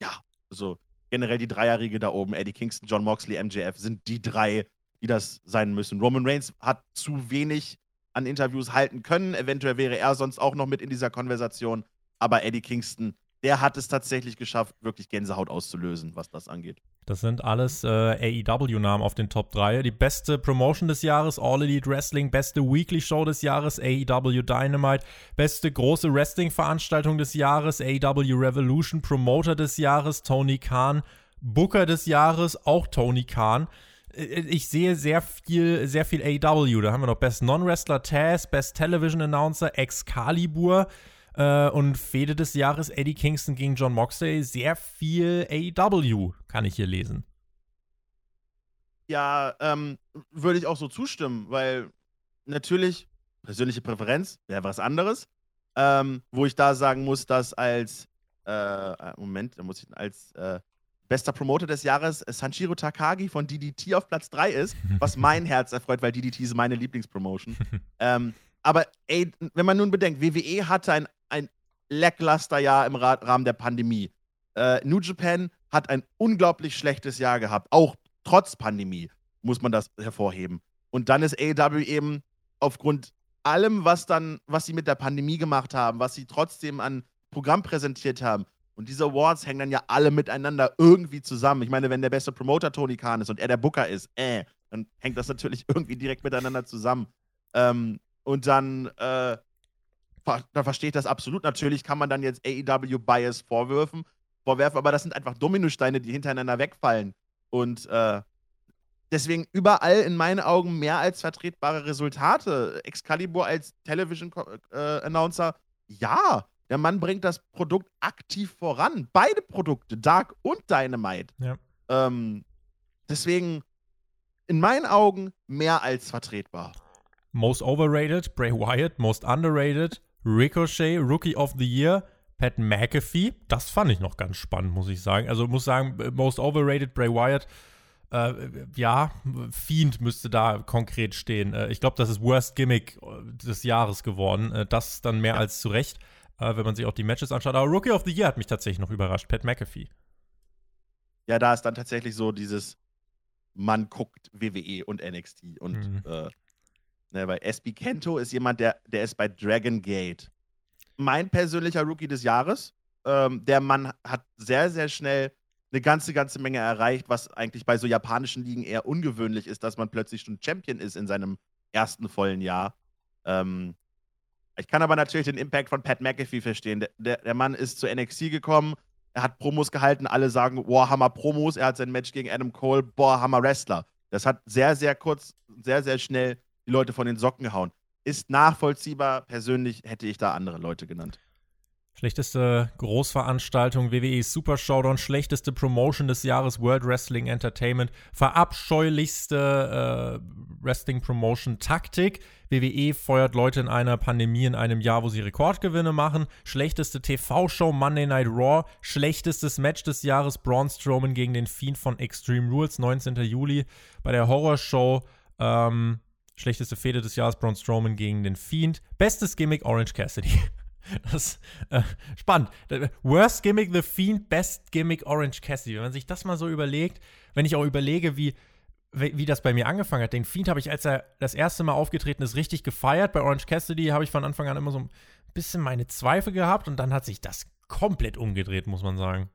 Speaker 2: Ja, also generell die Dreierriege da oben, Eddie Kingston, John Moxley, MJF, sind die drei, die das sein müssen. Roman Reigns hat zu wenig an Interviews halten können. Eventuell wäre er sonst auch noch mit in dieser Konversation. Aber Eddie Kingston der hat es tatsächlich geschafft, wirklich Gänsehaut auszulösen, was das angeht.
Speaker 1: Das sind alles äh, AEW-Namen auf den Top 3. Die beste Promotion des Jahres, All Elite Wrestling, beste Weekly Show des Jahres, AEW Dynamite, beste große Wrestling-Veranstaltung des Jahres, AEW Revolution, Promoter des Jahres, Tony Khan, Booker des Jahres, auch Tony Khan. Äh, ich sehe sehr viel, sehr viel AEW. Da haben wir noch Best Non-Wrestler Taz, Best Television Announcer, Excalibur. Äh, und Fehde des Jahres Eddie Kingston gegen John Moxley. Sehr viel AEW kann ich hier lesen.
Speaker 2: Ja, ähm, würde ich auch so zustimmen, weil natürlich persönliche Präferenz wäre was anderes. Ähm, wo ich da sagen muss, dass als äh, Moment, da muss ich als äh, bester Promoter des Jahres Sanshiro Takagi von DDT auf Platz 3 ist, was mein Herz erfreut, weil DDT ist meine Lieblingspromotion. ähm, aber ey, wenn man nun bedenkt, WWE hatte ein ein lackluster Jahr im Rahmen der Pandemie. Äh, New Japan hat ein unglaublich schlechtes Jahr gehabt, auch trotz Pandemie, muss man das hervorheben. Und dann ist AEW eben aufgrund allem, was dann, was sie mit der Pandemie gemacht haben, was sie trotzdem an Programm präsentiert haben. Und diese Awards hängen dann ja alle miteinander irgendwie zusammen. Ich meine, wenn der beste Promoter Tony Khan ist und er der Booker ist, äh, dann hängt das natürlich irgendwie direkt miteinander zusammen. Ähm, und dann äh, da verstehe ich das absolut. Natürlich kann man dann jetzt AEW Bias vorwerfen, vorwerfen, aber das sind einfach Dominosteine, die hintereinander wegfallen. Und äh, deswegen überall in meinen Augen mehr als vertretbare Resultate. Excalibur als Television-Announcer, äh, ja, der Mann bringt das Produkt aktiv voran. Beide Produkte, Dark und Dynamite. Ja. Ähm, deswegen in meinen Augen mehr als vertretbar.
Speaker 1: Most overrated, Bray Wyatt, most underrated, Ricochet, Rookie of the Year, Pat McAfee. Das fand ich noch ganz spannend, muss ich sagen. Also muss sagen, Most Overrated, Bray Wyatt. Äh, ja, Fiend müsste da konkret stehen. Äh, ich glaube, das ist Worst Gimmick äh, des Jahres geworden. Äh, das dann mehr ja. als zu Recht, äh, wenn man sich auch die Matches anschaut. Aber Rookie of the Year hat mich tatsächlich noch überrascht, Pat McAfee.
Speaker 2: ja, da ist dann tatsächlich so dieses, man guckt WWE und NXT. Und mhm. äh, ne, weil SB Kento ist jemand, der, der ist bei Dragon Gate. Mein persönlicher Rookie des Jahres. Ähm, der Mann hat sehr, sehr schnell eine ganze, ganze Menge erreicht, was eigentlich bei so japanischen Ligen eher ungewöhnlich ist, dass man plötzlich schon Champion ist in seinem ersten vollen Jahr. Ähm, ich kann aber natürlich den Impact von Pat McAfee verstehen. Der, der, der, Mann ist zu NXT gekommen, er hat Promos gehalten, alle sagen, boah, Hammer Promos, er hat sein Match gegen Adam Cole, boah, Hammer Wrestler. Das hat sehr, sehr kurz, sehr, sehr schnell die Leute von den Socken gehauen. Ist nachvollziehbar. Persönlich hätte ich da andere Leute genannt.
Speaker 1: Schlechteste Großveranstaltung WWE Super Showdown, schlechteste Promotion des Jahres World Wrestling Entertainment, verabscheulichste äh, Wrestling Promotion Taktik. WWE feuert Leute in einer Pandemie in einem Jahr, wo sie Rekordgewinne machen. Schlechteste TV-Show Monday Night Raw, schlechtestes Match des Jahres Braun Strowman gegen den Fiend von Extreme Rules, 19. Juli. Bei der Horrorshow ähm, schlechteste Fehde des Jahres Braun Strowman gegen den Fiend. Bestes Gimmick Orange Cassidy. Das äh, spannend. Worst Gimmick The Fiend, Best Gimmick Orange Cassidy. Wenn man sich das mal so überlegt, wenn ich auch überlege, wie, wie das bei mir angefangen hat. Den Fiend habe ich, als er das erste Mal aufgetreten ist, richtig gefeiert. Bei Orange Cassidy habe ich von Anfang an immer so ein bisschen meine Zweifel gehabt und dann hat sich das komplett umgedreht, muss man sagen.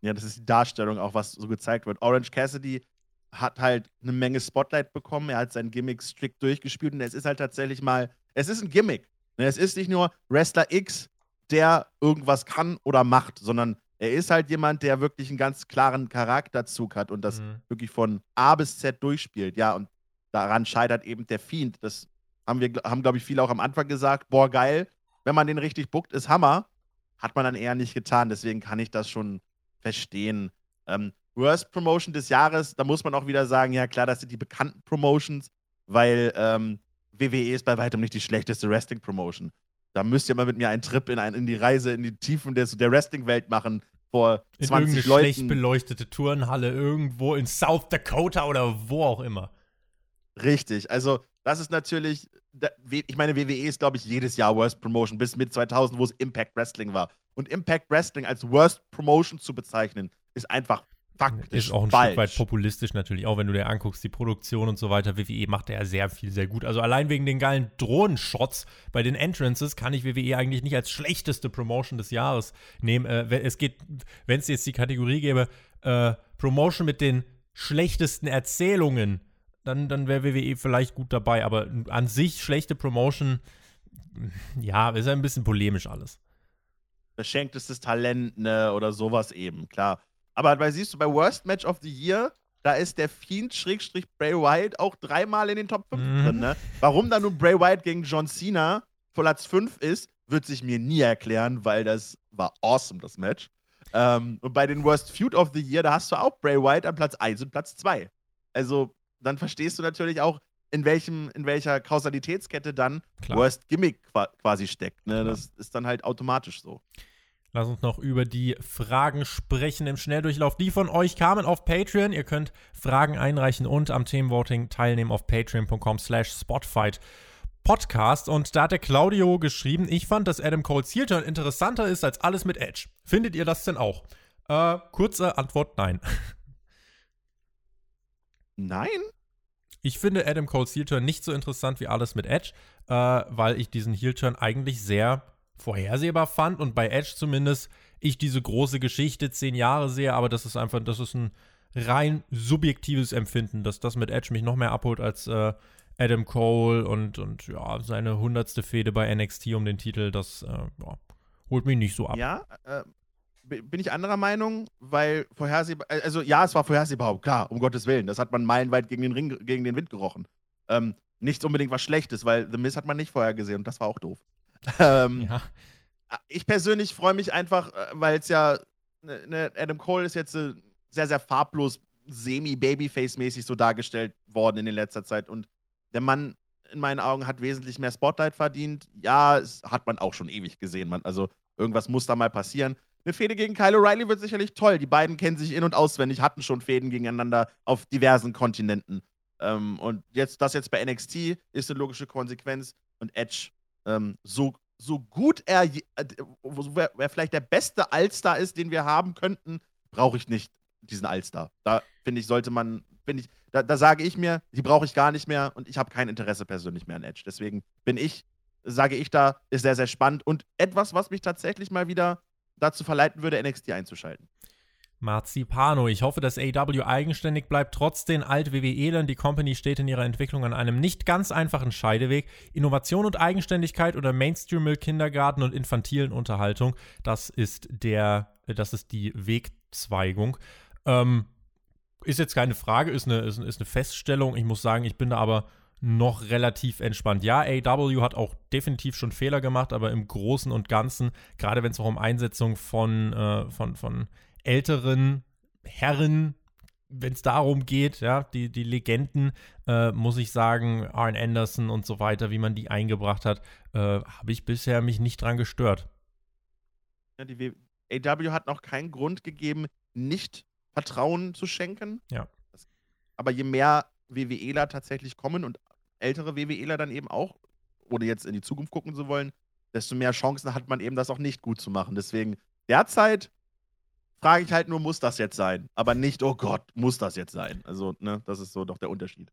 Speaker 2: Ja, das ist die Darstellung auch, was so gezeigt wird. Orange Cassidy hat halt eine Menge Spotlight bekommen. Er hat sein Gimmick strikt durchgespielt und es ist halt tatsächlich mal, es ist ein Gimmick. Ne, es ist nicht nur Wrestler X, der irgendwas kann oder macht, sondern er ist halt jemand, der wirklich einen ganz klaren Charakterzug hat und das mhm. wirklich von A bis Z durchspielt. Ja, und daran scheitert eben der Fiend. Das haben wir, haben, glaube ich, viele auch am Anfang gesagt. Boah, geil. Wenn man den richtig buckt, ist Hammer. Hat man dann eher nicht getan. Deswegen kann ich das schon verstehen. Ähm, Worst Promotion des Jahres, da muss man auch wieder sagen, ja klar, das sind die bekannten Promotions, weil ähm, WWE ist bei weitem nicht die schlechteste Wrestling-Promotion. Da müsst ihr mal mit mir einen Trip in, ein, in die Reise, in die Tiefen des, der Wrestling-Welt machen. Vor in 20 Leuten. schlecht
Speaker 1: beleuchtete Turnhalle irgendwo in South Dakota oder wo auch immer.
Speaker 2: Richtig. Also, das ist natürlich. Ich meine, WWE ist, glaube ich, jedes Jahr Worst Promotion bis mit 2000, wo es Impact Wrestling war. Und Impact Wrestling als Worst Promotion zu bezeichnen, ist einfach faktisch
Speaker 1: Ist auch ein
Speaker 2: falsch.
Speaker 1: Stück weit populistisch natürlich, auch wenn du dir anguckst, die Produktion und so weiter. WWE macht ja sehr viel, sehr gut. Also allein wegen den geilen Drohnenshots bei den Entrances kann ich WWE eigentlich nicht als schlechteste Promotion des Jahres nehmen. Äh, es geht, wenn es jetzt die Kategorie gäbe, äh, Promotion mit den schlechtesten Erzählungen, dann, dann wäre WWE vielleicht gut dabei. Aber an sich schlechte Promotion, ja, ist ein bisschen polemisch alles.
Speaker 2: Verschenktestes Talent, ne, oder sowas eben, klar. Aber weil siehst du, bei Worst Match of the Year, da ist der Fiend Schrägstrich Bray Wyatt auch dreimal in den Top 5 mhm. drin. Ne? Warum da nun Bray Wyatt gegen John Cena Platz 5 ist, wird sich mir nie erklären, weil das war awesome, das Match. Ähm, und bei den Worst Feud of the Year, da hast du auch Bray Wyatt an Platz 1 und Platz 2. Also, dann verstehst du natürlich auch, in, welchem, in welcher Kausalitätskette dann Klar. Worst Gimmick quasi steckt. Ne? Das ist dann halt automatisch so.
Speaker 1: Lass uns noch über die Fragen sprechen im Schnelldurchlauf. Die von euch kamen auf Patreon. Ihr könnt Fragen einreichen und am Themenvoting teilnehmen auf patreon.com slash spotfight. Podcast und da hat der Claudio geschrieben, ich fand, dass Adam Cole's Heel-Turn interessanter ist als alles mit Edge. Findet ihr das denn auch? Äh, kurze Antwort, nein.
Speaker 2: Nein?
Speaker 1: Ich finde Adam Cole's Heel-Turn nicht so interessant wie alles mit Edge, äh, weil ich diesen Heel-Turn eigentlich sehr vorhersehbar fand und bei Edge zumindest ich diese große Geschichte zehn Jahre sehe, aber das ist einfach, das ist ein rein subjektives Empfinden, dass das mit Edge mich noch mehr abholt als äh, Adam Cole und, und ja, seine hundertste Fehde bei NXT um den Titel, das äh, ja, holt mich nicht so ab.
Speaker 2: Ja, äh, bin ich anderer Meinung, weil vorhersehbar, äh, also ja, es war vorhersehbar, klar, um Gottes Willen, das hat man meilenweit gegen den Ring, gegen den Wind gerochen. Ähm, nichts unbedingt was Schlechtes, weil The Miz hat man nicht vorher gesehen und das war auch doof. Ähm, ja. Ich persönlich freue mich einfach, äh, weil es ja, ne, ne, Adam Cole ist jetzt äh, sehr, sehr farblos, semi-Babyface-mäßig so dargestellt worden in letzter Zeit. Und der Mann in meinen Augen hat wesentlich mehr Spotlight verdient. Ja, das hat man auch schon ewig gesehen. Man, also irgendwas muss da mal passieren. Eine Fehde gegen Kyle O'Reilly wird sicherlich toll. Die beiden kennen sich in- und auswendig, hatten schon Fäden gegeneinander auf diversen Kontinenten. Ähm, und jetzt, das jetzt bei NXT ist eine logische Konsequenz. Und Edge ähm, so, so gut er, äh, wer, wer, vielleicht der beste Allstar ist, den wir haben könnten, brauche ich nicht diesen Allstar. Da finde ich, sollte man, finde ich, da, da sage ich mir, die brauche ich gar nicht mehr und ich habe kein Interesse persönlich mehr an Edge. Deswegen bin ich, sage ich da, ist sehr, sehr spannend und etwas, was mich tatsächlich mal wieder dazu verleiten würde, NXT einzuschalten.
Speaker 1: Marzipano. Ich hoffe, dass AW eigenständig bleibt, trotz den Alt-WWE-Lern. Die Company steht in ihrer Entwicklung an einem nicht ganz einfachen Scheideweg. Innovation und Eigenständigkeit oder Mainstream Kindergarten und infantilen Unterhaltung, das ist der, das ist die Wegzweigung. Ähm, ist jetzt keine Frage, ist eine, ist, ist eine Feststellung. Ich muss sagen, ich bin da aber noch relativ entspannt. Ja, AW hat auch definitiv schon Fehler gemacht, aber im Großen und Ganzen, gerade wenn es auch um Einsetzung von, äh, von, von älteren Herren, wenn es darum geht, ja, die, die Legenden, äh, muss ich sagen, Arn Anderson und so weiter, wie man die eingebracht hat, äh, habe ich bisher mich nicht dran gestört.
Speaker 2: Ja, die w AW hat noch keinen Grund gegeben, nicht Vertrauen zu schenken.
Speaker 1: Ja.
Speaker 2: Aber je mehr WWEler tatsächlich kommen und ältere WWEler dann eben auch, ohne jetzt in die Zukunft gucken zu wollen, desto mehr Chancen hat man eben, das auch nicht gut zu machen. Deswegen derzeit frage ich halt nur, muss das jetzt sein? Aber nicht, oh Gott, muss das jetzt sein? Also, ne, das ist so doch der Unterschied.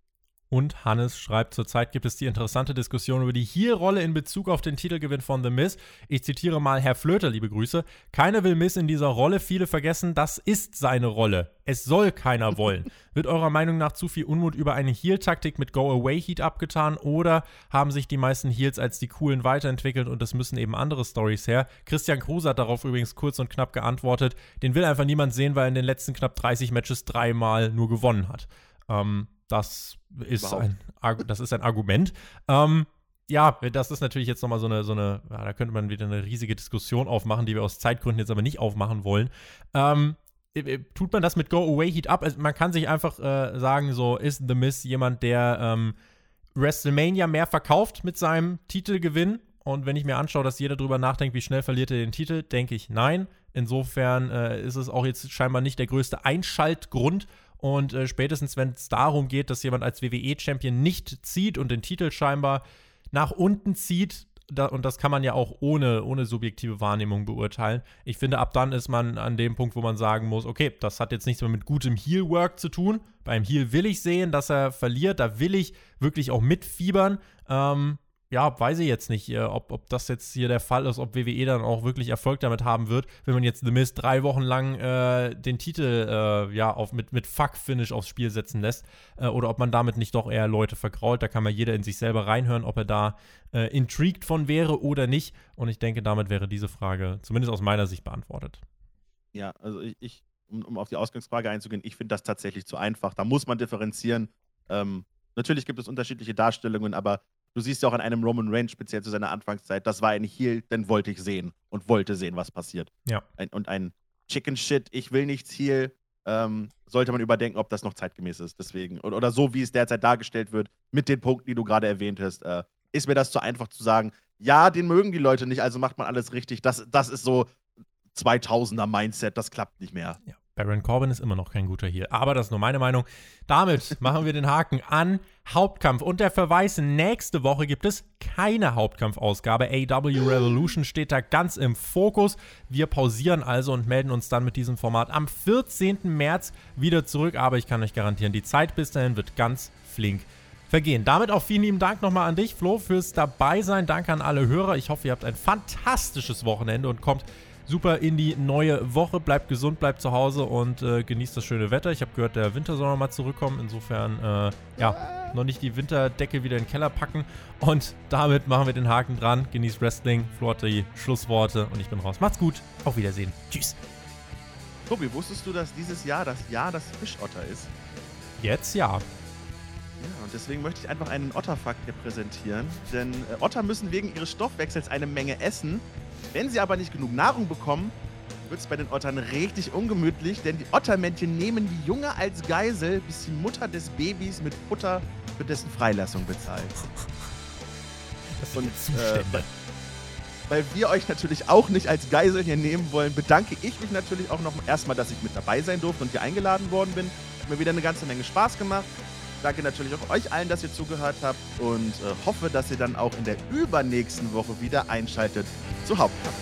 Speaker 1: Und Hannes schreibt, zurzeit gibt es die interessante Diskussion über die Hier-Rolle in Bezug auf den Titelgewinn von The Miz. Ich zitiere mal Herr Flöter, liebe Grüße. Keiner will Miz in dieser Rolle. Viele vergessen, das ist seine Rolle. Es soll keiner wollen. Wird eurer Meinung nach zu viel Unmut über eine Heel-Taktik mit Go-Away-Heat abgetan oder haben sich die meisten Heels als die coolen weiterentwickelt und es müssen eben andere Stories her? Christian Kruse hat darauf übrigens kurz und knapp geantwortet. Den will einfach niemand sehen, weil er in den letzten knapp 30 Matches dreimal nur gewonnen hat. Ähm, das ist, ein, das ist ein Argument. Ähm, ja, das ist natürlich jetzt nochmal so eine, so eine, ja, da könnte man wieder eine riesige Diskussion aufmachen, die wir aus Zeitgründen jetzt aber nicht aufmachen wollen. Ähm, äh, äh, tut man das mit Go Away Heat up? Also man kann sich einfach äh, sagen, so ist The Miz jemand, der ähm, WrestleMania mehr verkauft mit seinem Titelgewinn. Und wenn ich mir anschaue, dass jeder drüber nachdenkt, wie schnell verliert er den Titel, denke ich nein. Insofern äh, ist es auch jetzt scheinbar nicht der größte Einschaltgrund, und äh, spätestens, wenn es darum geht, dass jemand als WWE-Champion nicht zieht und den Titel scheinbar nach unten zieht, da, und das kann man ja auch ohne, ohne subjektive Wahrnehmung beurteilen. Ich finde, ab dann ist man an dem Punkt, wo man sagen muss, okay, das hat jetzt nichts mehr mit gutem Heel-Work zu tun. Beim Heel will ich sehen, dass er verliert, da will ich wirklich auch mitfiebern. Ähm, ja, weiß ich jetzt nicht, äh, ob, ob das jetzt hier der Fall ist, ob WWE dann auch wirklich Erfolg damit haben wird, wenn man jetzt The Miz drei Wochen lang äh, den Titel äh, ja auf, mit, mit Fuck-Finish aufs Spiel setzen lässt äh, oder ob man damit nicht doch eher Leute vergrault. Da kann mal jeder in sich selber reinhören, ob er da äh, intrigued von wäre oder nicht. Und ich denke, damit wäre diese Frage zumindest aus meiner Sicht beantwortet.
Speaker 2: Ja, also ich, ich um, um, auf die Ausgangsfrage einzugehen, ich finde das tatsächlich zu einfach. Da muss man differenzieren. Ähm, natürlich gibt es unterschiedliche Darstellungen, aber Du siehst ja auch an einem Roman Reigns, speziell zu seiner Anfangszeit, das war ein Heal, den wollte ich sehen und wollte sehen, was passiert.
Speaker 1: Ja.
Speaker 2: Ein, und ein Chicken Shit, ich will nichts Heal, ähm, sollte man überdenken, ob das noch zeitgemäß ist. Deswegen, oder, oder, so, wie es derzeit dargestellt wird, mit den Punkten, die du gerade erwähnt hast, äh, ist mir das zu einfach zu sagen, ja, den mögen die Leute nicht, also macht man alles richtig. Das, das ist so 2000er Mindset, das klappt nicht mehr.
Speaker 1: Ja. Baron Corbin ist immer noch kein guter hier. Aber das ist nur meine Meinung. Damit machen wir den Haken an Hauptkampf. Und der Verweis, nächste Woche gibt es keine Hauptkampfausgabe. AW Revolution steht da ganz im Fokus. Wir pausieren also und melden uns dann mit diesem Format am 14. März wieder zurück. Aber ich kann euch garantieren, die Zeit bis dahin wird ganz flink vergehen. Damit auch vielen lieben Dank nochmal an dich, Flo, fürs Dabeisein. Danke an alle Hörer. Ich hoffe, ihr habt ein fantastisches Wochenende und kommt super in die neue Woche. Bleibt gesund, bleibt zu Hause und äh, genießt das schöne Wetter. Ich habe gehört, der Winter soll nochmal zurückkommen. Insofern, äh, ja, noch nicht die Winterdecke wieder in den Keller packen. Und damit machen wir den Haken dran. Genießt Wrestling, Flo die Schlussworte und ich bin raus. Macht's gut. Auf Wiedersehen. Tschüss.
Speaker 2: Tobi, wusstest du, dass dieses Jahr das Jahr des Fischotter ist?
Speaker 1: Jetzt ja.
Speaker 2: Ja, und deswegen möchte ich einfach einen Otterfakt hier präsentieren. Denn äh, Otter müssen wegen ihres Stoffwechsels eine Menge essen. Wenn sie aber nicht genug Nahrung bekommen, wird es bei den Ottern richtig ungemütlich, denn die Ottermännchen nehmen die Junge als Geisel, bis die Mutter des Babys mit Futter für dessen Freilassung bezahlt.
Speaker 1: Das sind Und. Äh,
Speaker 2: weil wir euch natürlich auch nicht als Geisel hier nehmen wollen, bedanke ich mich natürlich auch noch erstmal, dass ich mit dabei sein durfte und hier eingeladen worden bin. Hat mir wieder eine ganze Menge Spaß gemacht. Danke natürlich auch euch allen, dass ihr zugehört habt und äh, hoffe, dass ihr dann auch in der übernächsten Woche wieder einschaltet zu Hauptkampf.